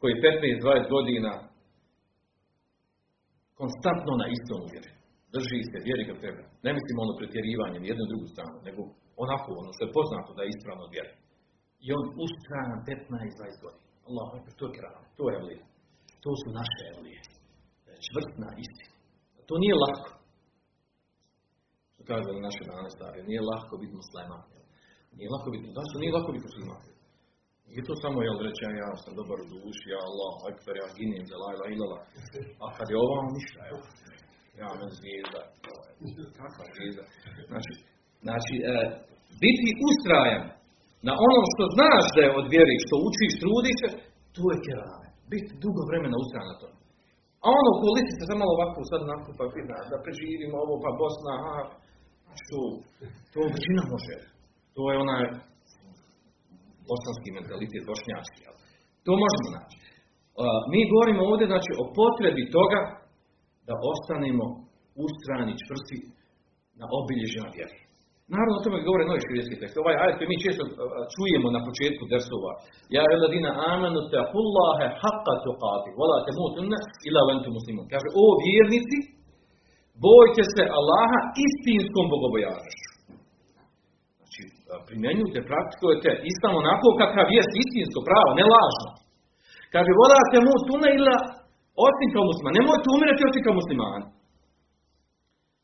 koji 15-20 godina konstantno na istom uvjeri. Drži se, vjeri ga treba. Ne mislimo ono pretjerivanje jednu drugu stranu, nego onako, ono što je poznato da je ispravno vjeri. I on ustrajan 15-20 godina. Allah, to je keramet, to je evlija. To su naše evlije. Čvrst na istinu. To nije lako. Što kaže na naše dane starije, nije lako biti musliman. Nije lako biti, zašto nije lako biti musliman? Nije to samo, jel reći, ja sam dobar u duši, ja Allah, akfer, ja ginim za lajla ilala. A kad je ovo, ništa, evo. Ja men zvijezda. Kakva zvijezda? Znači, znači e, biti ustrajan na ono što znaš da je od vjeri, što učiš, trudiš se, to je kerame. Biti dugo vremena ustrajan na to. A ono ko se samo malo ovako sad nakupa, da preživimo ovo, pa Bosna, aha, što, to većina može. To je onaj bosanski mentalitet, bošnjački. To možemo naći. Mi govorimo ovdje znači, o potrebi toga da ostanemo ustrani čvrsti na obilježjima vjeri. Naravno o tome govore novi širijetski tekst. Ovaj ajet koji mi često čujemo na početku dersova. Ja je ladina amanu taqullaha haqqa tuqati, wala tamutunna illa wa antum muslimun. Kaže, o vjernici, bojte se Allaha istinskom bogobojaznošću. Znači, primjenjujte, praktikujete islam onako kakav jest istinsko pravo, ne lažno. Kaže, wala tamutunna illa osim kao musliman. Nemojte umirati osim kao muslimani.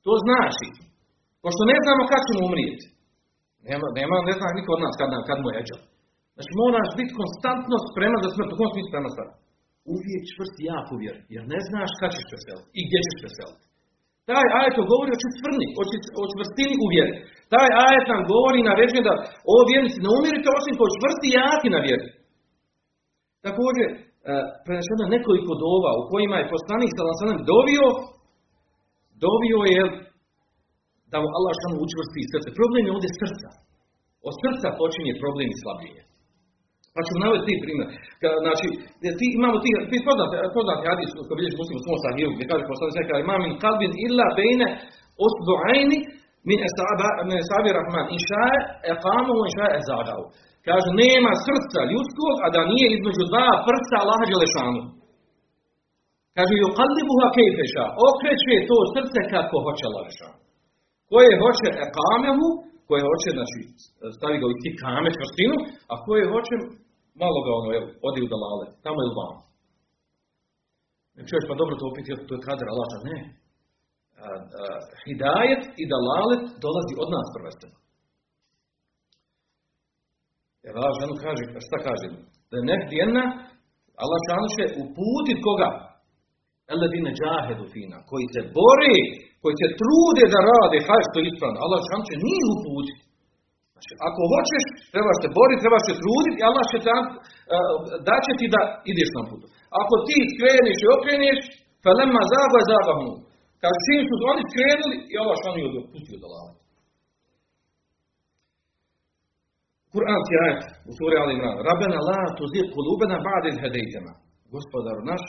To znači, Pošto ne znamo kad ćemo umrijeti. Nema, nema, ne zna niko od nas kad, kad mu je eđel. Znači moraš biti konstantno spreman za smrt. U kom smislu spreman sad? Uvijek čvrsti jako vjer. Jer ne znaš kad ćeš preseliti i gdje ćeš preseliti. Taj ajet govori o čvrstini, o čvrstini u vjeri. Taj ajet nam govori na naređuje da ovo vjernici ne umirite osim kao čvrsti jaki na vjeri. Također, e, prenešeno nekoliko dova u kojima je poslanik sa dovio, dovio je da mu Allah šanu učvrsti srce. Problem je ovdje srca. Od srca počinje problem i slabljenje. Pa ću navesti ti primjer. Znači, ti imamo ti, ti poznat, poznat hadis koji bilješ muslim u svom sahiju, gdje kaže poslani se kaže, ima min kalbin illa bejne osbu'ajni min esabi rahman. Inšaje eqamu, inšaje ezadahu. Kaže, nema srca ljudskog, a da nije između dva prsta Allaha Đelešanu. Kaže, yuqallibuha kejfeša. Okreće to srce kako hoće Allah Đelešanu koje hoće ekamehu, koje hoće, znači, stavi ga u ti kame čvrstinu, a koje hoće malo ga ono, evo, odi u dalale, tamo je u vam. Ne čuješ, pa dobro to opet, to je kadar Allah, ne. Hidajet i dalalet dolazi od nas prvenstveno. Jer Allah ženu kaže, šta kaže? Da je nekdje jedna, Allah šanu će uputit koga? Eladine džahedu fina, koji se bori koji se trude da rade haj što je ispravno, Allah će njih uputiti. Znači, ako hoćeš, trebaš se boriti, trebaš se truditi Allah će tam, uh, daće ti da ideš na putu. Ako ti skreniš i okreneš, felema zaba zaba mu. Kaže, čim su oni skrenuli i Allah šanu je pustio da lava. Kur'anski ajet u suri Ali Imran. Rabbena la tuzir kulubena ba'dil hedejtema. Gospodaru naš,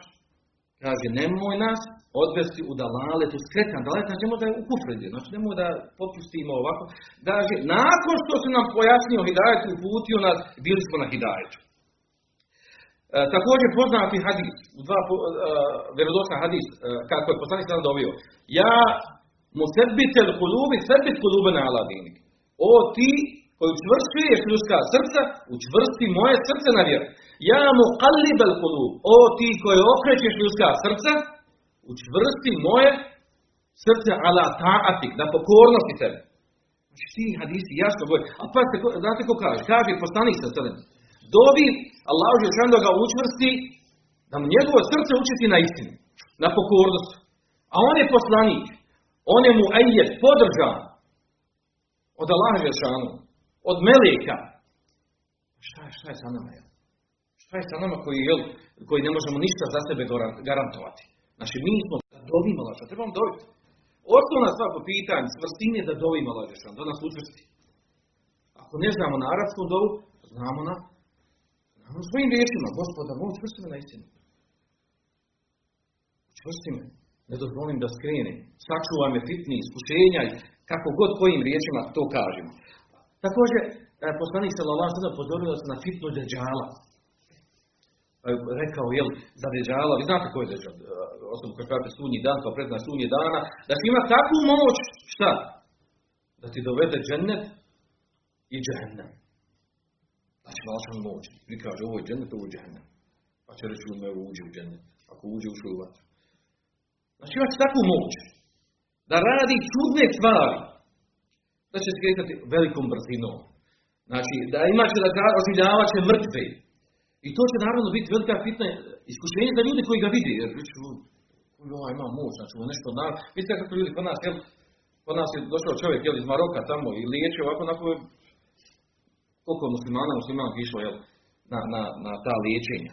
kaže, nemoj nas odvesti u dalalet, u skretan dalalet, znači nemoj da je u kufredi, znači nemoj da popustimo ovako. Kaže, nakon što se nam pojasnio hidajet i uputio nas, bili smo na hidajetu. E, također poznati hadis, u dva uh, vjerodostan hadis, uh, kako je poslanik sada dobio. Ja mu sebitel kulubi, sebit kulube na aladinik. O ti koji učvršćuješ ljudska srca, učvrsti moje srce na vjeru. Ja mu kalibel kulub, o ti koji okrećeš ljudska srca, učvrsti moje srce ala ta'atik, na pokornosti tebe. Znači ti hadisi jasno govori. A pa znate ko kaže? Kaže poslanik sa srcem. Dobi Allah je da ga učvrsti, da mu njegovo srce učiti na istinu, na pokornost. A on je poslanik. On je mu ejet, podržan. Od Allaha Žešanu. Od Meleka. Šta je, šta je sa nama? Šta je sa nama koji, jel, koji ne možemo ništa za sebe garantovati? Znači, mi smo da dovimo Allah, trebamo dobiti. Osnovna stvar po pitanju, svrstine da dovimo Allah, da nas učvrsti. Ako ne znamo na arabskom dovu, znamo na, znamo svojim riječima, gospoda, moj učvrsti me na istinu. Učvrsti me, ne dozvolim da skrenem, sačuvaj me fitni, iskušenja i kako god kojim riječima to kažemo. Također, e, poslanik sallallahu alejhi ve pozorio se na fitnu deđala. Pa rekao, jel, za deđala, vi znate ko je deđal, osobu koja kaže sunji dan, kao predna sunji dana, da će ima takvu moć, šta? Da ti dovede džennet i. Da će vam moć. Vi kaže, ovo je džennet, ovo je džehennem. Pa će reći, ne uđe u džennet. Ako uđe, u vatru. Znači ima takvu moć. Da radi čudne stvari. Da će skretati velikom brzinom. Znači, da ima će da oživljava će mrtve. I to će naravno biti velika fitna iskušenje za ljude koji ga vidi. Jer ovaj ima moć, znači ovo nešto na... Vidite kako ljudi kod nas, jel, kod nas je došao čovjek jel, iz Maroka tamo i liječi ovako, onako, koliko muslimana, muslimana išlo, jel, na, na, na ta liječenja.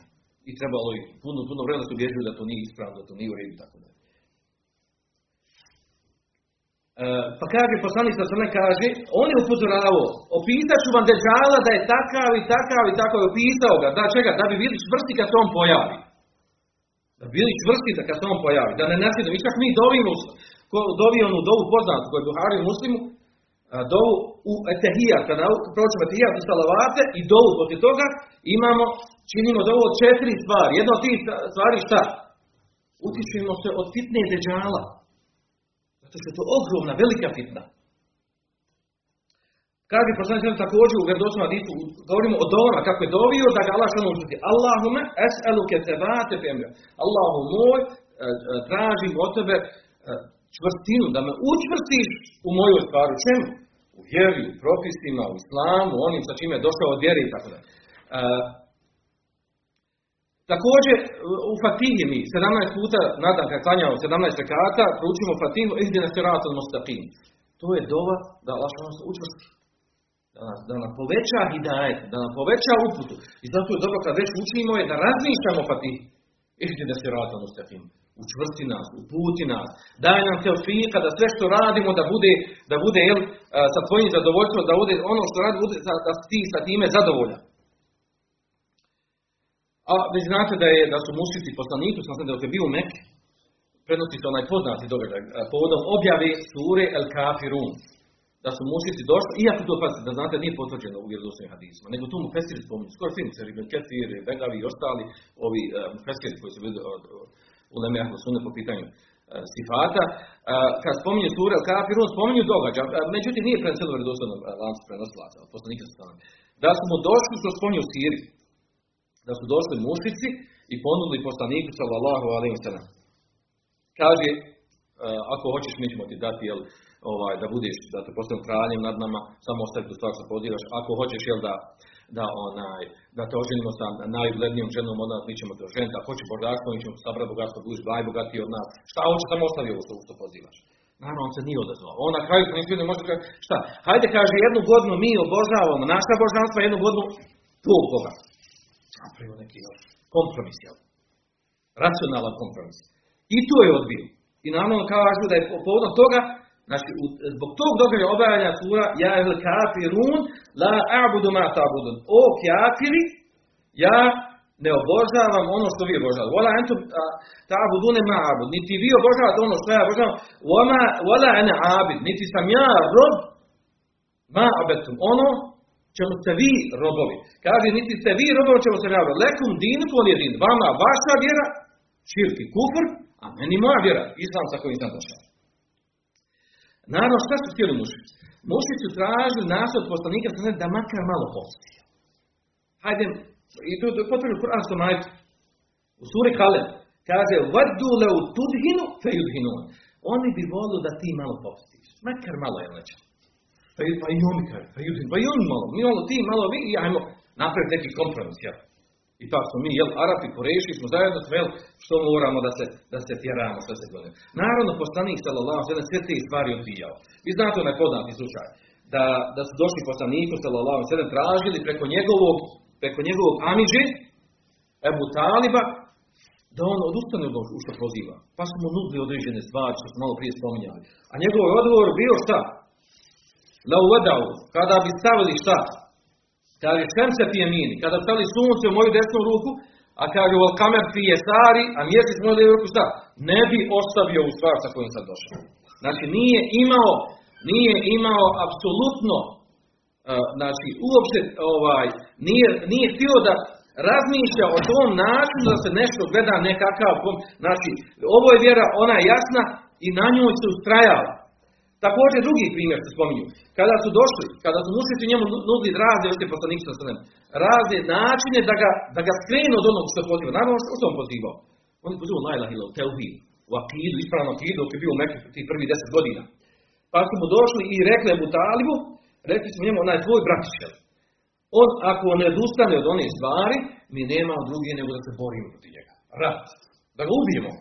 I trebalo ih puno, puno vremena su da to nije ispravno, da to nije u redu, tako da. E, pa kaže, poslanik sa ne kaže, on je upozoravao, opisat ću vam dežala da je takav i takav i takav, opisao ga, da čega, da bi bili čvrsti kad se on pojavi. Da bili čvrsti da kad se on pojavi, da ne nasjedu. I čak mi dovimo, dovi onu dovu poznatu koju je Buhari u muslimu, dovu u etehijat, kada proćemo etehijat i salavate i dovu poslije toga, imamo, činimo dovu od četiri stvari. Jedna od tih stvari šta? Utičujemo se od fitne deđala. Zato što je to ogromna, velika fitna. Kaže poslanik sallallahu također u vjerodostojnom hadisu govorimo o dovama kako je dovio da ga Allah šano učiti. Allahume es'aluke tebate femre. Allahu moj, e, e, tražim od tebe e, čvrstinu, da me učvrstiš u mojoj stvari. Čemu? U vjeri, u propisima, u islamu, onim sa čime je došao od vjeri i tako dalje. Također, u Fatihi mi 17 puta, nadam kad klanjamo 17 rekata, proučimo Fatihu, izdina siratul mustaqim. To je dova da Allah učvrsti da nas, da nam poveća hidajet, da nam poveća uputu. I zato je dobro kad već učimo je da razmišljamo ti ihdi da se rata mustaqim. Učvrsti nas, uputi nas. Daj nam teofika da sve što radimo da bude, da bude jel, sa tvojim zadovoljstvom, da bude ono što radi, bude, da, da ti sa time zadovoljan. A vi znate da, je, da su mušici poslaniku, sam sam da je bio u Mekke, prenosi se onaj poznati događaj, povodom objave sure El Kafirun da su mušici došli, iako to pazite, da znate nije potvrđeno u vjerodostojnim hadisima, nego tu mu fesiri spominju, skoro svi se Ketir, Begavi i ostali, ovi uh, koji su bili u Leme Sunne po pitanju uh, sifata, kad spominju sura al kafir, on spominju događaj, međutim nije vjerodostojnog uh, lanca prenosilaca, poslanika sa Da smo došli, što spominju Siri, da su došli mušici i ponudili poslaniku sallallahu alaihi wa sallam. Kaže, uh, ako hoćeš mi ćemo ti dati, jel, ovaj, da budeš, da te postavim kraljem nad nama, samo ostavi tu stvar što pozivaš. Ako hoćeš, jel da, da, onaj, da te oženimo sa najuglednijom ženom nas, mi ćemo te oženiti. Ako hoćeš bogatstvo, mi ćemo sabrati bogatstvo, budeš najbogatiji od nas. Šta hoćeš, samo ostavi ovo što, što pozivaš. Naravno, on se nije odazvao. On na kraju ne može kaže, šta? Hajde, kaže, jednu godinu mi obožavamo naša božanstva, jednu godinu tvog Boga. Napravio neki kompromis, jel? Racionalan kompromis. I to je odbio. I naravno kažu da je povodom toga Znači, zbog tog događaja obavljanja sura, ja el kafirun, la a'budu ma ta'budun. O kafiri, ja ne obožavam ono što vi obožavate. Wala entum ta'budune ma abud. Niti vi obožavate ono što ja obožavam. Wala ene abid. Niti sam ja rob ma abetum. Ono čemu ste vi robovi. Kaže, niti ste vi robovi čemu se ja. Lekum dinu tvoj je din. Vama vaša vjera, širki kufr, a meni moja vjera, islam sa kojim sam došao. Naravno, šta su htjeli mušici? Mušici su tražili nas od poslanika da makar malo posti. Hajde, i to je potrebno kuranskom majtu. U suri Kalem kaže Vadu leu tudhinu fe. Oni bi volili da ti malo postiš. Makar malo je neće. Pa, pa i oni kaže, pa yudhin, pa i oni malo. Mi malo ti, malo vi i ajmo napraviti neki kompromis. Ja. I tako smo mi, jel, Arapi, Koreši, smo zajedno smo, jel, što moramo da se, da se tjeramo sve se godine. Naravno, poslanik, sallallahu sallam, sve te stvari odbijao. Vi znate onaj poznati slučaj, da, da su došli poslaniku, sallallahu sallam, tražili preko njegovog, preko njegovog amiđe, Ebu Taliba, da on odustane od u što poziva. Pa su mu nudili određene stvari, što smo malo prije spominjali. A njegov odgovor bio šta? Na uvedao, kada bi stavili šta? Kaže, šem se pije mini. Kada stali sunce u moju desnu ruku, a kaže, u kamer pije stari, a mjesec moju desnu ruku, šta? Ne bi ostavio u stvar sa kojim sam došao. Znači, nije imao, nije imao apsolutno, uh, znači, uopće, ovaj, nije, nije htio da razmišlja o tom načinu da se nešto gleda nekakav, znači, ovo je vjera, ona je jasna i na njoj se ustrajava. Također drugi primjer se spominju. Kada su došli, kada su mušnici njemu nudili razne vrste poslanika sa razne načine da ga, da ga skrenu od onog što poziva. Naravno što, što on pozivao? On je pozivao la ilaha u teuhid, u akidu, ispravno akidu, dok je bio u Mekke tih prvih deset godina. Pa su mu došli i rekli mu Talibu, rekli smo njemu, onaj tvoj bratić, on ako ne odustane od one stvari, mi nemamo druge nego da se borimo protiv njega. Rat. Da ga ubijemo.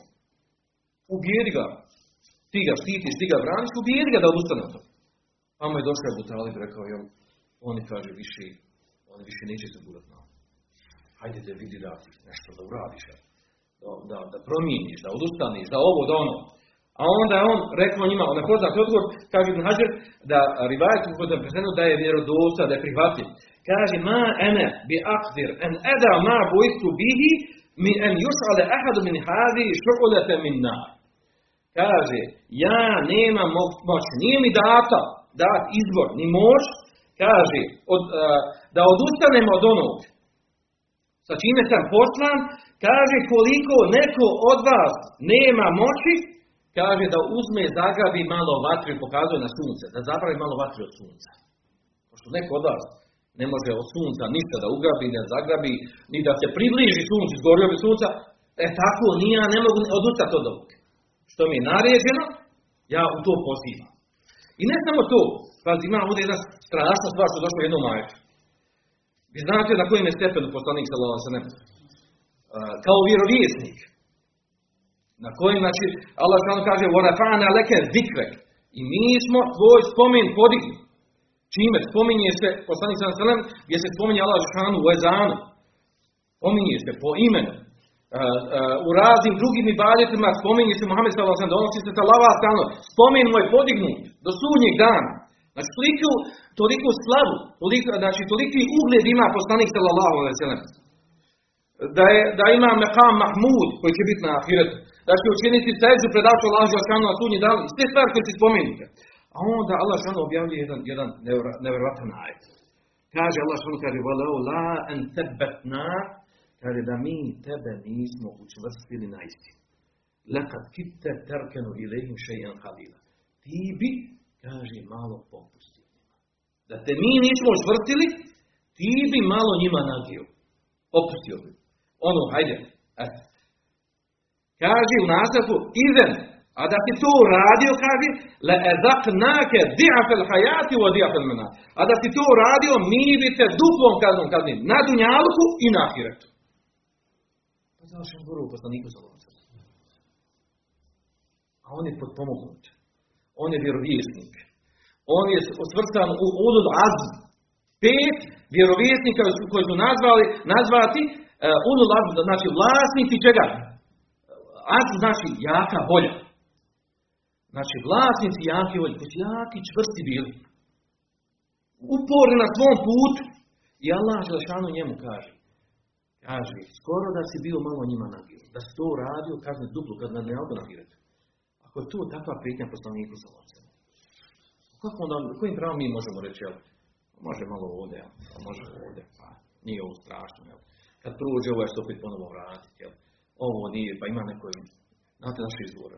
Ubijedi ga. Ti ga štitiš, ti ga braniš, ubijedi ga da odustane od toga. Pa mu je došao Abu Talib rekao, jel, oni kaže više, oni više neće se budat na Hajde da vidi da nešto da uradiš, da, da, da promijeniš, da odustaniš, da ovo, da ono. A onda je on rekao njima, on je poznat odgovor, kaže Ibn Hajar, da rivajet u kodem presenu da je vjerodosta, da je prihvatljiv. Kaže, ma ene bi akdir en eda ma bojstu bihi mi en yus'ale ahadu min hadi šu'ulete min nar. Kaže, ja nemam moć, nije mi data dat izbor, ni moć, kaže, od, da odustanemo od onog sa čime sam poslan, kaže koliko neko od vas nema moći, kaže da uzme, zagrabi malo vatri, pokazuje na sunce, da zapravi malo vatri od sunca. Pošto neko od vas ne može od sunca ništa da ugrabi, ne zagrabi, ni da se približi suncu, izgorio bi sunca, e tako, nije, ja ne mogu odustati od ovog što mi je naređeno, ja u to pozivam. I ne samo to, pa ima ovdje jedna strašna stvar što je došlo jednom ajetu. Vi znate na kojem je stepenu poslanik sallallahu alejhi ve kao vjerovjesnik. Na kojem znači Allah sam kaže: "Wa rafa'na leke zikrek." I mi smo tvoj spomen podigli. Čime spominje se poslanik sallallahu alejhi ve gdje se spominje Allah džan u ezanu. Spominje se po imenu u raznim drugim ibadetima spominje se Muhammed sallallahu alejhi donosi se talava stalno. Spomen mu je podignut do sudnjeg dana. Znači, toliku, toliku slavu, toliko, znači, toliki ugled ima poslanik sallallahu alaihi sallam. Da, je, da ima mekam Mahmud, koji će biti na ahiretu. Da će učiniti teđu predavču Allah Žešanu na sudnji dan. Sve stvari koje se spomenute. A onda Allah Žešanu objavljuje jedan, jedan nevjerovatan ajet. Kaže Allah Žešanu, kaže, وَلَوْ لَا أَنْ تَبَّتْنَا Kaže da mi tebe nismo učvrstili na istinu. Lekad kitte terkenu ilihim šejan halila. Ti bi kaže malo popustio. Da te mi nismo učvrstili, ti bi malo njima nagio. Opustio bi. Ono, hajde, eto. Kaže u nastavku, izen, a da ti to uradio, kaže, le nake di'afel hajati u di'afel mena. A da ti to uradio, mi bi te duplom kaznom kaznim, na dunjalku i na ahiretu. Završen guru poslaniku sa A on je potpomognut on je vjerovjesnik. On je osvrstan u ulul azm. Pet vjerovjesnika koji su nazvali, nazvati uh, azm, znači vlasnici čega? Azm znači jaka volja. Znači vlasnici jake volje, koji jaki, čvrsti bili. Uporni na svom putu. I Allah Želešanu njemu kaže. Kaže, skoro da si bio malo njima nagio. Da si to uradio, kazne duplu, kad ne auto nagirati. Ako je to takva prijetnja poslaniku sa locem. Kako onda, kojim pravom mi možemo reći, jel? Može malo ovdje, jel? Može ovdje, pa nije ovo strašno, jel? Kad prođe ovo, je se opet ponovo vratiti, jel? Ovo nije, pa ima neko, znate naš izvor.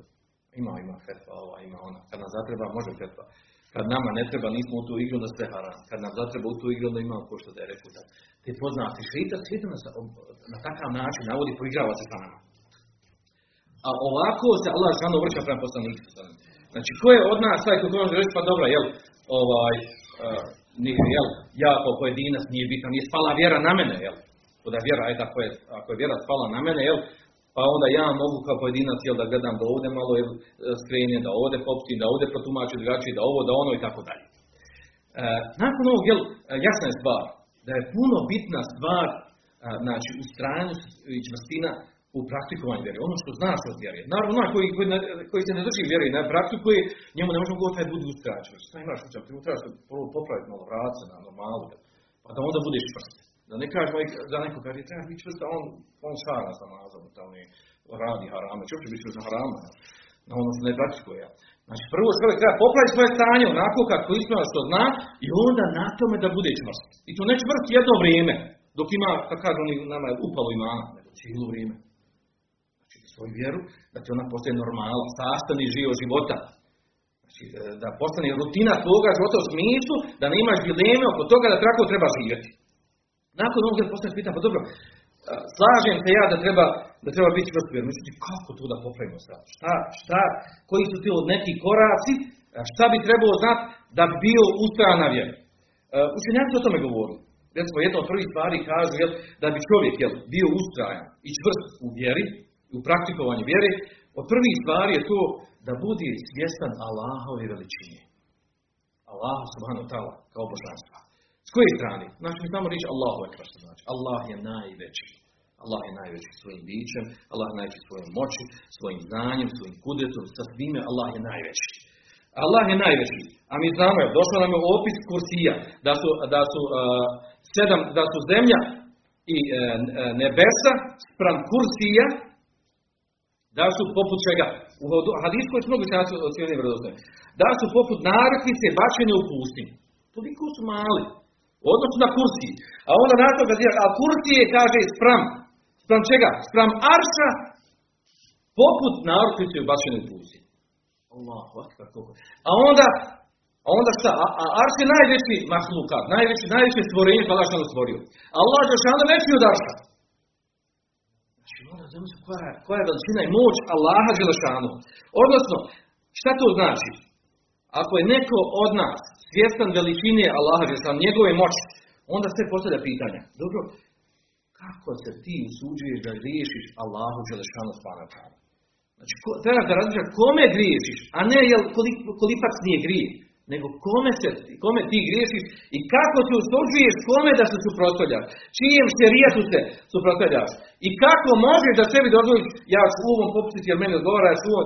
Ima, ima fetva, ova, ima ona. Kad nam zatreba, može fetva. Kad nama ne treba, nismo u tu igru, da sve haram. Kad nam zatreba u tu igru, onda imamo ko što da je rekao da. Te poznati šeitan, šeitan nas na takav način navodi, poigrava se sa nama. A ovako se Allah šano vrća prema poslaniku. Znači, ko je od nas taj koji može reći, pa dobro, jel, ovaj, nije, jel, ja kao pojedinac nije bitan, nije spala vjera na mene, jel, da vjera, ajde, ako je, ako je vjera spala na mene, jel, pa onda ja mogu kao pojedinac, jel, da gledam da ovdje malo jel, skrenje, da ovdje popstim, da ovdje protumačim drugačije, da ovo, da ono i tako dalje. Uh, nakon ovog, jel, jasna je stvar, da je puno bitna stvar, uh, znači, u stranju i čvrstina u praktikovanju vjere, ono što znaš od vjere. Naravno, onaj koji, koji, koji, se ne drži vjere i ne praktikuje, njemu ne možemo govoriti da bude uskraćen. Šta imaš u? Ti mu trebaš prvo popraviti malo vraca na normalu, pa da onda budeš čvrst. Da ne kažemo za neko kaže, treba biti čvrst, a on, on šara sa mazom, tamo ne radi harame. Čuo će biti čvrst na harama, na ono što ne praktikuje. Znači, prvo čovjek treba popraviti svoje stanje onako kako ispravno što zna i onda na tome da bude čvrst. I to ne čvrst jedno vrijeme, dok ima, kako kažu oni, nama upalo imana, nego cijelo vrijeme svoju vjeru, da će ona postane normala, sastavni živo života. Znači, e, da postane rutina tvoga života u smislu, da ne imaš dileme oko toga da tako treba živjeti. Nakon ovog da postaneš pitan, pa dobro, e, slažem se ja da treba, da treba biti čvrst vjeru. Međutim, kako to da popravimo sad? Šta, šta, koji su ti od neki koraci, šta bi trebalo znati da bi bio ustrajan na vjeru? Učenjaci o tome govorili. Recimo, jedna od prvih stvari kažu jel, da bi čovjek jel, bio ustrajan i čvrst u vjeri, u praktikovanju vjere, od prvih stvari je to da bude svjestan Allahove veličine. Allah subhanahu ta'ala kao božanstva. S koje strane? Znači mi samo reći Allahu ekber što znači. Allah je najveći. Allah je najveći svojim bićem, Allah je najveći svojom moći, svojim znanjem, svojim kudetom, sa svime Allah je najveći. Allah je najveći. A mi znamo, je, došlo nam je opis kursija, da su, da su, uh, sedam, da su zemlja i uh, nebesa spram kursija Da su poput čega? U hadisku je mnogo časti ocijenili vredostojni. Da su poput narkvice bačene u pustinju. Toliko su mali. U odnosu na kursi. A onda na to kad je, a kursi je, kaže, spram. Spram čega? Spram arša, poput bačene u pustinju. Allah, A onda, a onda šta? A, a arš je najveći mahlukat, najveći, najveće stvorenje pa Allah stvorio. Allah je šano veći od arša. Znači, mora zamisliti koja, koja je veličina i moć Allaha Đelešanu. Odnosno, šta to znači? Ako je neko od nas svjestan veličine Allaha Đelešanu, njegove moći, onda se postavlja pitanja. Dobro, kako se ti usuđuješ da riješiš Allahu Đelešanu spana Znači, ko, treba da kome griješiš, a ne jel kolipac nije grije, nego kome, se, kome ti griješiš i kako se usuđuješ kome da se suprotstavljaš, čijem šerijatu se suprotstavljaš i kako možeš da sebi dozvoliš, ja ću u ovom popustiti jer meni odgovara, ja ću uh,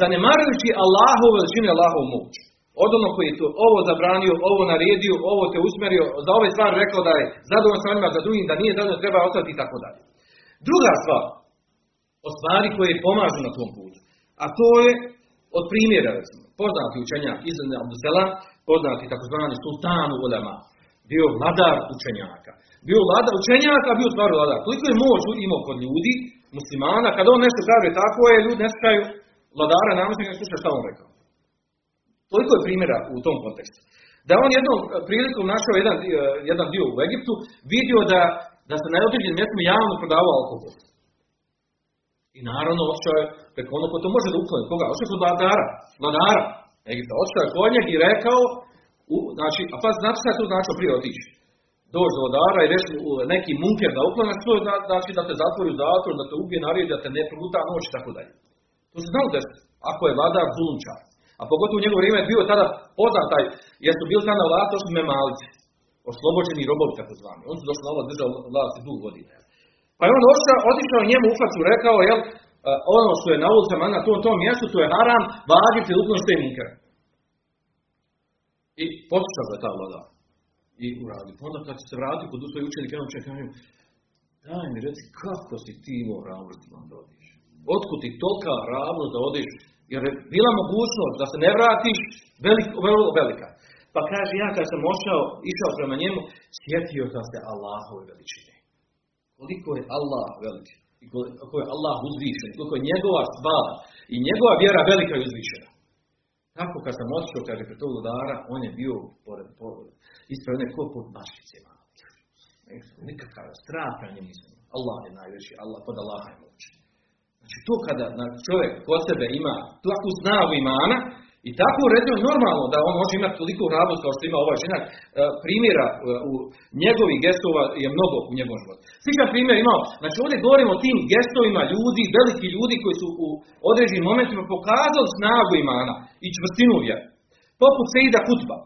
zanemarujući Allahovu veličinu Allahovu moć. Od onog koji je to ovo zabranio, ovo naredio, ovo te usmerio, za ove stvari rekao da je zadovoljno sa onima, za drugim da nije zadovoljno, treba ostati i tako dalje. Druga stvar, o stvari koje pomažu na tom putu. A to je od primjera, recimo, poznati učenjak Izan Abduselam, poznati takozvani sultan ulema, bio vladar učenjaka. Bio vladar učenjaka, bio stvar vladar. Koliko je moć imao kod ljudi, muslimana, kada on nešto kaže tako je, ljudi ne slušaju vladara, namaznika ne slušaju šta on rekao. Toliko je primjera u tom kontekstu. Da on jednom prilikom našao jedan, jedan dio u Egiptu, vidio da, da se na određenim mjestima javno prodavao alkohol. I naravno otišao je preko ono ko to može da ukloni. Koga? Otišao kod vladara. Vladara. Egipta. Otišao je kod njeg i rekao, u, znači, a pa znači šta je to znači prije otići? Doći do vladara i reći neki munker da ukloni, to je znači da te zatvori u zatvor, da te ubije, naredi, da te ne proguta noć i tako dalje. To se znao desiti, ako je vladar zulumčar. A pogotovo u njegovo vrijeme je bio tada poznat taj, jer su bili tada vlast, to su memalice. Oslobođeni robovi tako zvani. Oni su došli na vlast, držao vlast dugo godina. Pa je on otišao njemu u facu, rekao, jel, ono što je na ulicama na tom, tom mjestu, to je haram, vađite uklon što je. I poslušao je ta vlada. I uradi. Pa onda kad se vrati kod svoj učenika, on će kažem, daj mi reci, kako si ti imao hrabrosti da odiš? Otkud ti tolika hrabrost da odiš? Jer je bila mogućnost da se ne vratiš velik, velika. Pa kaže, ja kad sam ošao, išao prema njemu, sjetio sam se Allahove veličine koliko je Allah velik i koliko je Allah uzvišen, koliko je njegova stvar i njegova vjera velika i uzvišena. Tako kad sam otišao, kaže, pred tog udara, on je bio pored, pored ispred one ko pod bašicima. Nikakav strah na. Allah je najveći, Allah, pod Allaha je. Znači to kada čovjek kod sebe ima takvu snagu imana, i tako recimo normalno da on može imati toliko radost kao što ima ovaj ženak, e, primjera e, u njegovih gestova je mnogo u njegovom životu. Sličan primjer imao, znači ovdje govorimo o tim gestovima ljudi, veliki ljudi koji su u određenim momentima pokazali snagu imana i čvrstinu vjera. Poput Seida Kutba.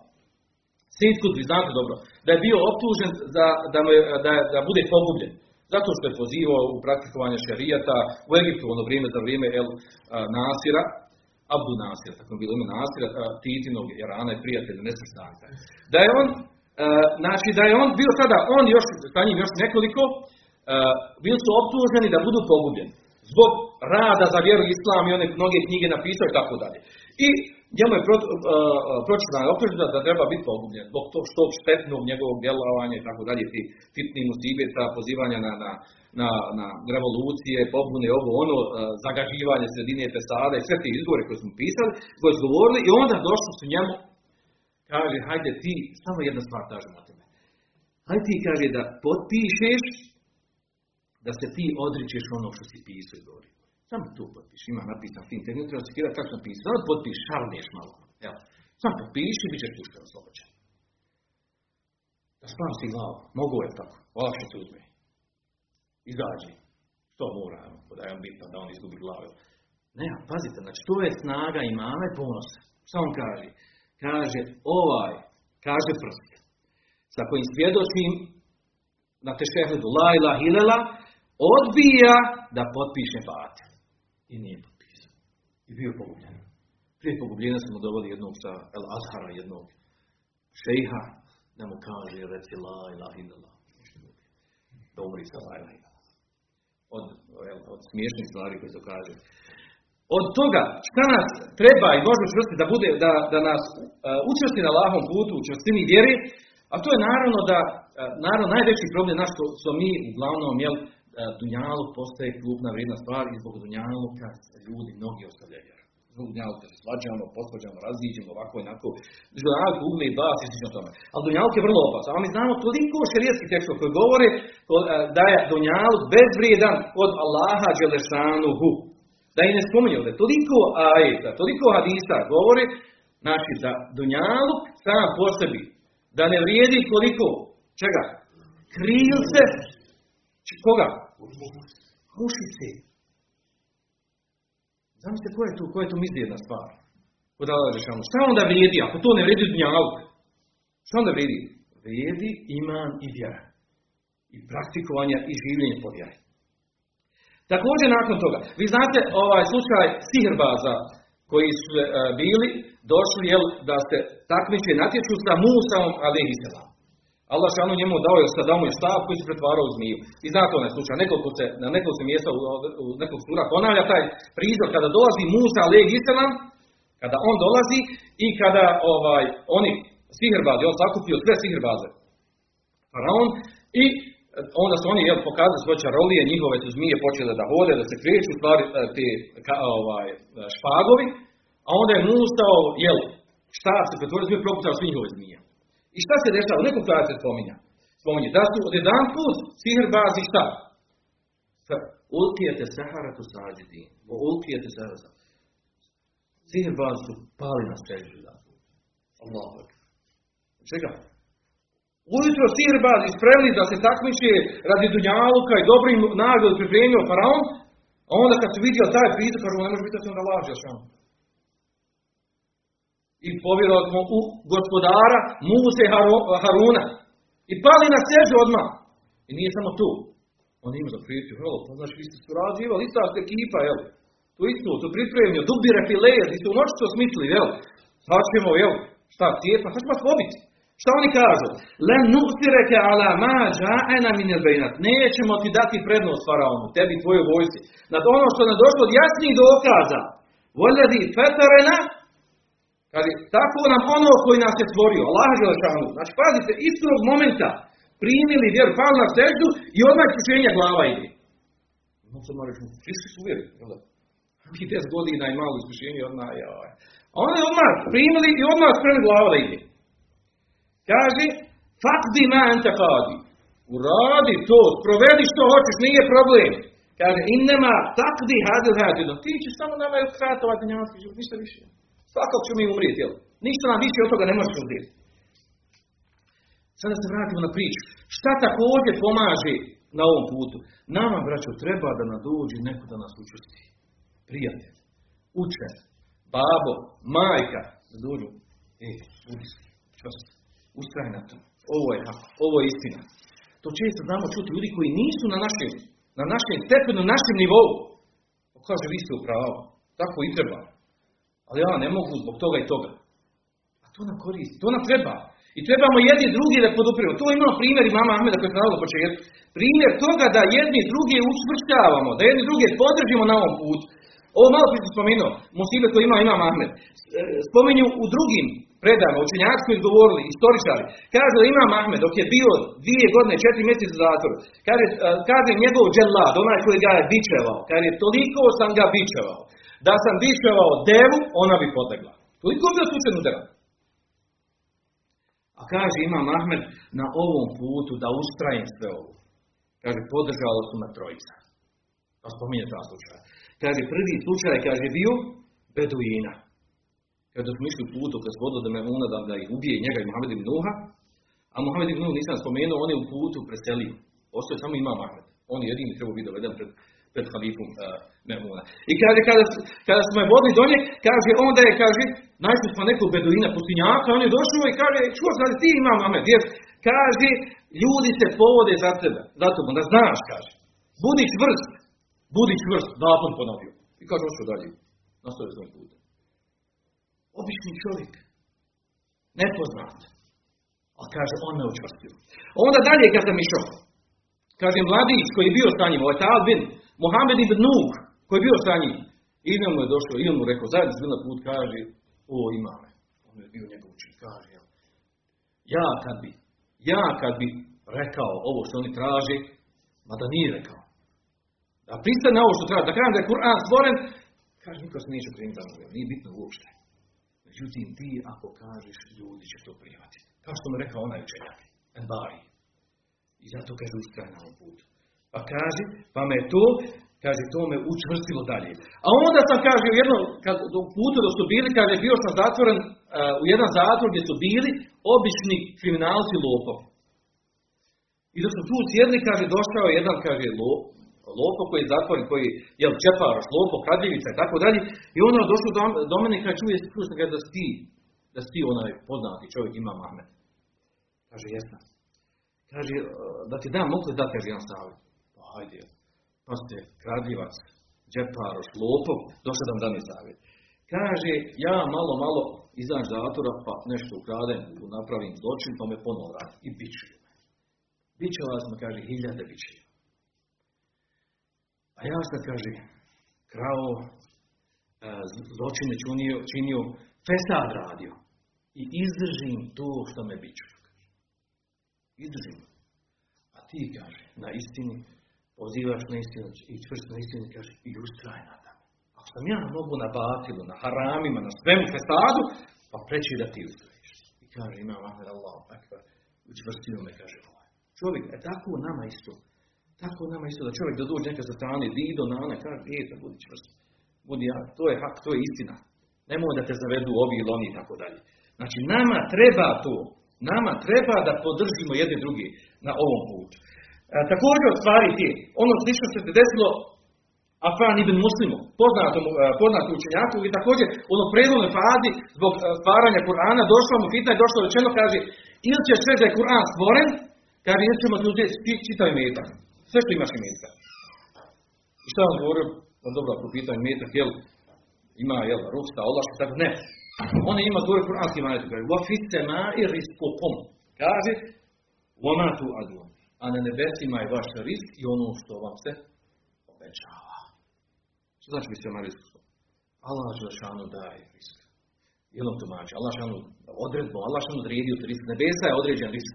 Seid Kutbi, znate dobro, da je bio optužen za, da, da, da bude pogubljen. Zato što je pozivao u praktikovanje šarijata u Egiptu ono vrijeme za vrijeme El Nasira, Abdu Nasir, tako bilo ime Nasira, Titinog Irana i prijatelja nesvrstanca. Da je on, znači da je on bio tada, on još, sa njim još nekoliko, bili su optuženi da budu pogubljeni. Zbog rada za vjeru islam i one mnoge knjige napisao i tako dalje. I njemu je pročitana optužba da treba biti pogubljen zbog tog što štetnog njegovog djelovanja i tako dalje, ti fitni musibeta, pozivanja na, na, na, na revolucije, pobune, ovo ono, zagaživanje sredine pesada i sve te izgovore koje smo pisali, koje su govorili i onda došli su njemu, kaže, hajde ti, samo jedna stvar tražim na tebe. Hajde ti, kaže, da potpišeš da se ti odričeš ono što si pisao i govorio. Samo tu potpiši, ima napisan fin, te ne treba se kira kako napisao, samo potpiši, šarneš malo. Evo, samo potpiši, bit ćeš pušten oslobođen. Da spasi glavu, mogu je tako, olakše se uzme. Izađi. Što mora, da je on bitno, da on izgubi glavu. Ne, pazite, znači to je snaga i ponosa. Što on kaže? Kaže, ovaj, kaže prst, sa kojim svjedočim na tešehudu la ilaha ilela, odbija da potpiše fate. I nije potpisao. I bio pogubljen. Prije pogubljenja smo doveli jednog sa El Azhara, jednog šejha, da mu kaže, reci la ilaha illallah. Da umri sa la ilaha od, od smiješnih stvari koje se kaže. Od toga šta nas treba i može učvrstiti da bude, da, da nas uh, učvrsti na lahom putu, u čvrstini vjeri, a to je naravno da, uh, naravno najveći problem naš što, što mi uglavnom, jel, dunjaluk postaje klubna vrijedna stvar i zbog dunjaluka ljudi mnogi ostavljaju zbog dunjaluka se svađamo, posvađamo, raziđemo, ovako i onako. Dunjaluk ugle i bas i slično tome. Ali dunjaluk je vrlo opasan. A mi znamo toliko šerijetskih tekstova koji govore da je dunjaluk bezvrijedan od Allaha Đelešanuhu da i ne spominje ovdje, toliko ajeta, toliko hadisa govori, znači da dunjaluk sam po sebi, da ne vrijedi koliko, čega? Krilce, koga? Mušice. Zamislite koja je tu, koja je tu mizdirna stvar? Kod Allah Žešanu. Šta onda vrijedi, ako to ne vrijedi dunjaluk? Šta onda vrijedi? Vrijedi iman i vjera. I praktikovanja i življenje po vjeri. Također nakon toga, vi znate ovaj slučaj sihrbaza koji su e, bili došli jel, da se takmiče natječu sa Musaom alaihi selam. Allah šanu njemu dao je sa dao je stav koji se pretvarao u zmiju. I znate onaj slučaj, nekoliko se, na nekoliko se mjesta u, u nekoliko sura ponavlja taj prizor kada dolazi Musa alaihi selam, kada on dolazi i kada ovaj oni sihrbazi, on sakupio sve sihrbaze. Faraon i onda su oni jel, pokazali svoje čarolije, njihove su zmije počele da hode, da se kreću, stvari, e, ka, ovaj, špagovi, a onda je Musa, jel, šta se pretvorio zmije, proputao sve njihove zmije. I šta se dešava? Nekom kada se spominja. Spominje, da su od jedan put sihrbazi šta? Ulkijete sahara tu sađiti. Ulkijete sahara Sihrbazi su pali na sređu. Allah. Čega? Ujutro sirbazi spremni da se takmiče radi Dunjaluka i dobrim nagradu pripremio faraon, a onda kad su vidio taj prizor, kažu, ne može biti da se onda laže, što I povjerovali smo u gospodara Muse Haruna. I pali na sežu odmah. I nije samo tu. On ima za prijatelju, hvala, pa znaš, vi ste surađivali, ista ste ekipa, jel? Tu isto, tu pripremio, dubire fileje, i su noći to smislili, jel? Sad ćemo, jel? Šta, tijepa, sad ćemo pobiti. Šta oni kažu? Len nu'tireke ala ma ja'ena min al Nećemo ti dati prednost faraonu, tebi tvojoj vojsci. Nad ono što nam došlo od jasnih dokaza. Voljedi fetarena, kaže, tako nam ono koji nas je stvorio, Allah Želešanu. Znači, pazite, istog momenta primili vjeru, pali na seždu i odmah iskušenja glava ide. No, sad moraš mu, svi su uvjeri, jel da? Mi 10 godina i malo iskušenje, odmah, joj. A oni odmah primili i odmah spremni glava da ide. Kaže, fakdi ma ente kadi. Uradi to, provedi što hoćeš, nije problem. Kaže, innema takdi hadil hadil. Ti ćeš samo nama je kratovati njamanski život, ništa više. Svakog ću mi umrijeti, jel? Ništa nam više od toga ne možeš uzeti. Sada se vratimo na priču. Šta također pomaže na ovom putu? Nama, braćo, treba da nam dođe neko da nas učusti. Prijatelj, učen, babo, majka, da dođu. E. Ustraj na to. Ovo je. Ovo je istina. To često znamo čuti ljudi koji nisu na našem, na našem stepenu, na našem nivou. Pa kaže, vi ste u pravu. Tako i treba. Ali ja ne mogu zbog toga i toga. A to nam koristi. To nam treba. I trebamo jedni drugi da podupiramo. To imamo primjer i mama Ahmeda koji je navalo početku. Primjer toga da jedni drugi učvršćavamo, da jedni drugi podržimo na ovom putu. Ovo malo prije sam spomenuo, musibe koje ima Imam Ahmed. Spominju u drugim predajama, učenjaci koji govorili, istoričari. Kaže da Imam Ahmed, dok je bio dvije godine, četiri mjeseca u zatvoru, kaže, kaže njegov dželad, onaj koji ga je bičevao, kaže, toliko sam ga bičevao, da sam bičevao devu, ona bi potegla. Toliko bio slučaj udara. A kaže Imam Ahmed, na ovom putu da ustrajem sve ovo. Kaže, podržalo su na trojica. Pa spominje ta slučaja. Kaže, prvi slučaj, kaže, bio Beduina. Kada smo išli putu, se vodilo da me da, da ih ubije njega i Muhammed ibn Nuha, a Muhammed ibn Nuh nisam spomenuo, on je u putu preselio. Ostao je samo ima Mahmed. On je jedini trebao biti doveden pred, pred halifom uh, Memuna. I kaže, kada, kada smo je vodili do nje, kaže, onda je, kaže, našli smo nekog beduina pustinjaka, on je došao i kaže, čuo sam ti ima Mahmed, jer, kaže, ljudi se povode za tebe, za tobom, da znaš, kaže. Budi čvrst, budi čvrst, put ponovio. I kaže, ošao dalje, nastavio svoj put. Obični čovjek. Nepoznat. A kaže, on me učvrstio. Onda dalje kad sam išao, kaže, mladić koji je bio sa njim, ovaj Tal bin Mohamed ibn Nuh, koji je bio sa njim, i mu je došao, i mu rekao, zajedno na put, kaže, o imame, on je bio njegov učin, kaže, ja kad bi, ja kad bi rekao ovo što oni traže, mada nije rekao, da pristane na ovo što traže, da kažem da je Kur'an stvoren, kaže, niko se neće primiti nije bitno uopšte. Međutim, ti ako kažeš, ljudi će to prihvatiti. Kao što mu rekao onaj učenjak, Enbari. I zato kaže ustraj na ovom putu. Pa kaže, pa me to, kaže, to me učvrstilo dalje. A onda sam, kaže, u jednom, kad, u putu dok su bili, kaže, bio sam zatvoren uh, u jedan zatvor gdje su bili obični kriminalci lopov. I dok su tu sjedli, kaže, došao jedan, kaže, lop, lopov koji je zatvoren, koji je čeparoš, lopov, kradljivica i tako dalje. I onda došao do, do mene i kaže, čuje, čuje kaže, da si ti, da si ti onaj poznati čovjek ima Mahmed. Kaže, jesam. Kaže, da ti dam, mogu da kaže jedan savjet? Hajde, pa ste kradljivac, džeparoš, lopov, došao da vam dam savjet. Kaže, ja malo, malo izađem zatvora, pa nešto ukradem, napravim zločin, pa me ponovo. I bićuju me. Bićeva smo, kaže, hiljade bićeva. A ja sam, kaže, krao, e, zločine činio, činio, fesad radio. I izdržim to što me bićuju. Izdržim. A ti, kaže, na istini, pozivaš na istinu i čvrst na istinu, kaže, i ustraj na tamo. Ako sam ja mogu na batilu, na haramima, na svemu fesadu, pa preći da ti ustrajiš. I kaže, ima Ahmed Allah, akbar, učvrstio me, kaže, ovaj. Čovjek, e tako nama isto. Tako nama isto da čovjek da dođe neka sa strane, dido, nana, kaže, djeta, budi čvrst. Budi ja, to je hak, to je istina. Nemoj da te zavedu ovi ili oni i tako dalje. Znači, nama treba to. Nama treba da podržimo jedni drugi na ovom putu. E, također od stvari ti, ono slično se te desilo Afan ibn Muslimu, poznatom, e, poznatom učenjaku, i također u onom predvodnoj fazi zbog e, stvaranja Kur'ana došlo mu pitanje, došlo rečeno, kaže, ili ćeš reći da je Kur'an stvoren, kaže, ili ćemo ti uzeti čitav metak. Sve što imaš metka. I šta vam govorio? Pa dobro, ako pitanje metak, jel, ima, jel, rusta, olaška, tako, ne. On ima govori kuranski majet, kaže, fit sema'i rizqukum. Kaže, ma tu adun. A na nebesima je vaš risk i ono što vam se obećava. Što znači ma risk? Allah Želešanu daje risk. Jelom tumači, Allah Želešanu odredbo, Allah Želešanu odredio risk. Nebesa je određen risk.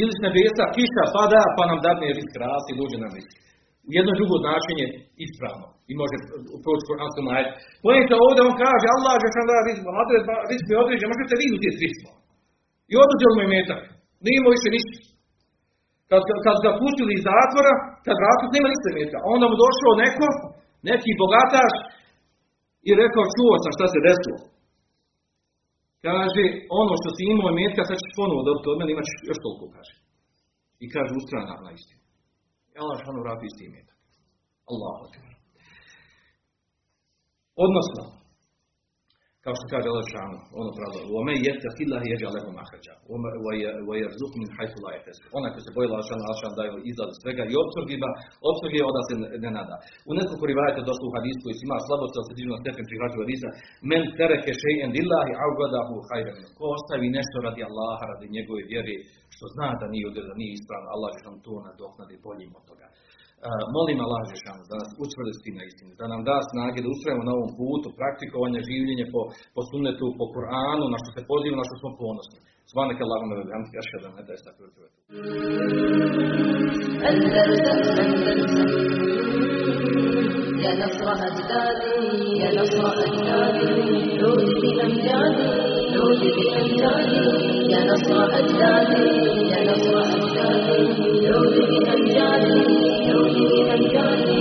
Ili s nebesa kiša pada, pa nam dadne risk rasti i dođe nam risk. Jedno drugo značenje ispravno. I može proći Kur'anskom ajet. Pojete ovdje, on kaže, Allah je sam da rizmo, rizik je određen, možete vi uzeti rizmo. I oduzeli mu je metak. Nije imao više ništa. Kad, kad ga pustili iz zatvora, kad vratili, nema metka. Onda mu došao neko, neki bogataš, i rekao, čuo sam šta se desilo. Kaže, ono što si imao metka, sad ćeš ponovo dobiti od mene, imaš još toliko, kaže. I kaže, ustrana na istinu. I Allah šanu vrati isti metak. Allah Odnosno, kao što kaže Allah ono pravo, u je jeste hillahi jeđa lehu mahređa, u je rzuk min hajtu la Ona koja se bojila Allah šanu, Allah šanu daje izlaz svega i obsrgiva, obsrgi je onda se ne nada. U nekoliko rivajata došlo u hadisku koji ima slabost, ali se dižno stepen prihrađu hadisa, men tereke še'en lillahi augadahu hajrem. Ko ostavi nešto radi Allaha, radi njegove vjere, što zna da nije udjel, da nije ispravno, Allah će nam to nadoknadi boljim od toga molim Allah da nas učvrsti na istinu, da nam da snage da ustrajemo na ovom putu praktikovanja življenja po, po sunnetu, po Kur'anu, na što se poziva, na što smo ponosni. سبحانك اللهم وبحمدك أشهد أن لا إله إلا يا نصر أجدادي يا نصر أجدادي عودي بأمجادي عودي بأمجادي يا نصر أجدادي يا نصر أجدادي عودي بأمجادي عودي بأمجادي Thank you.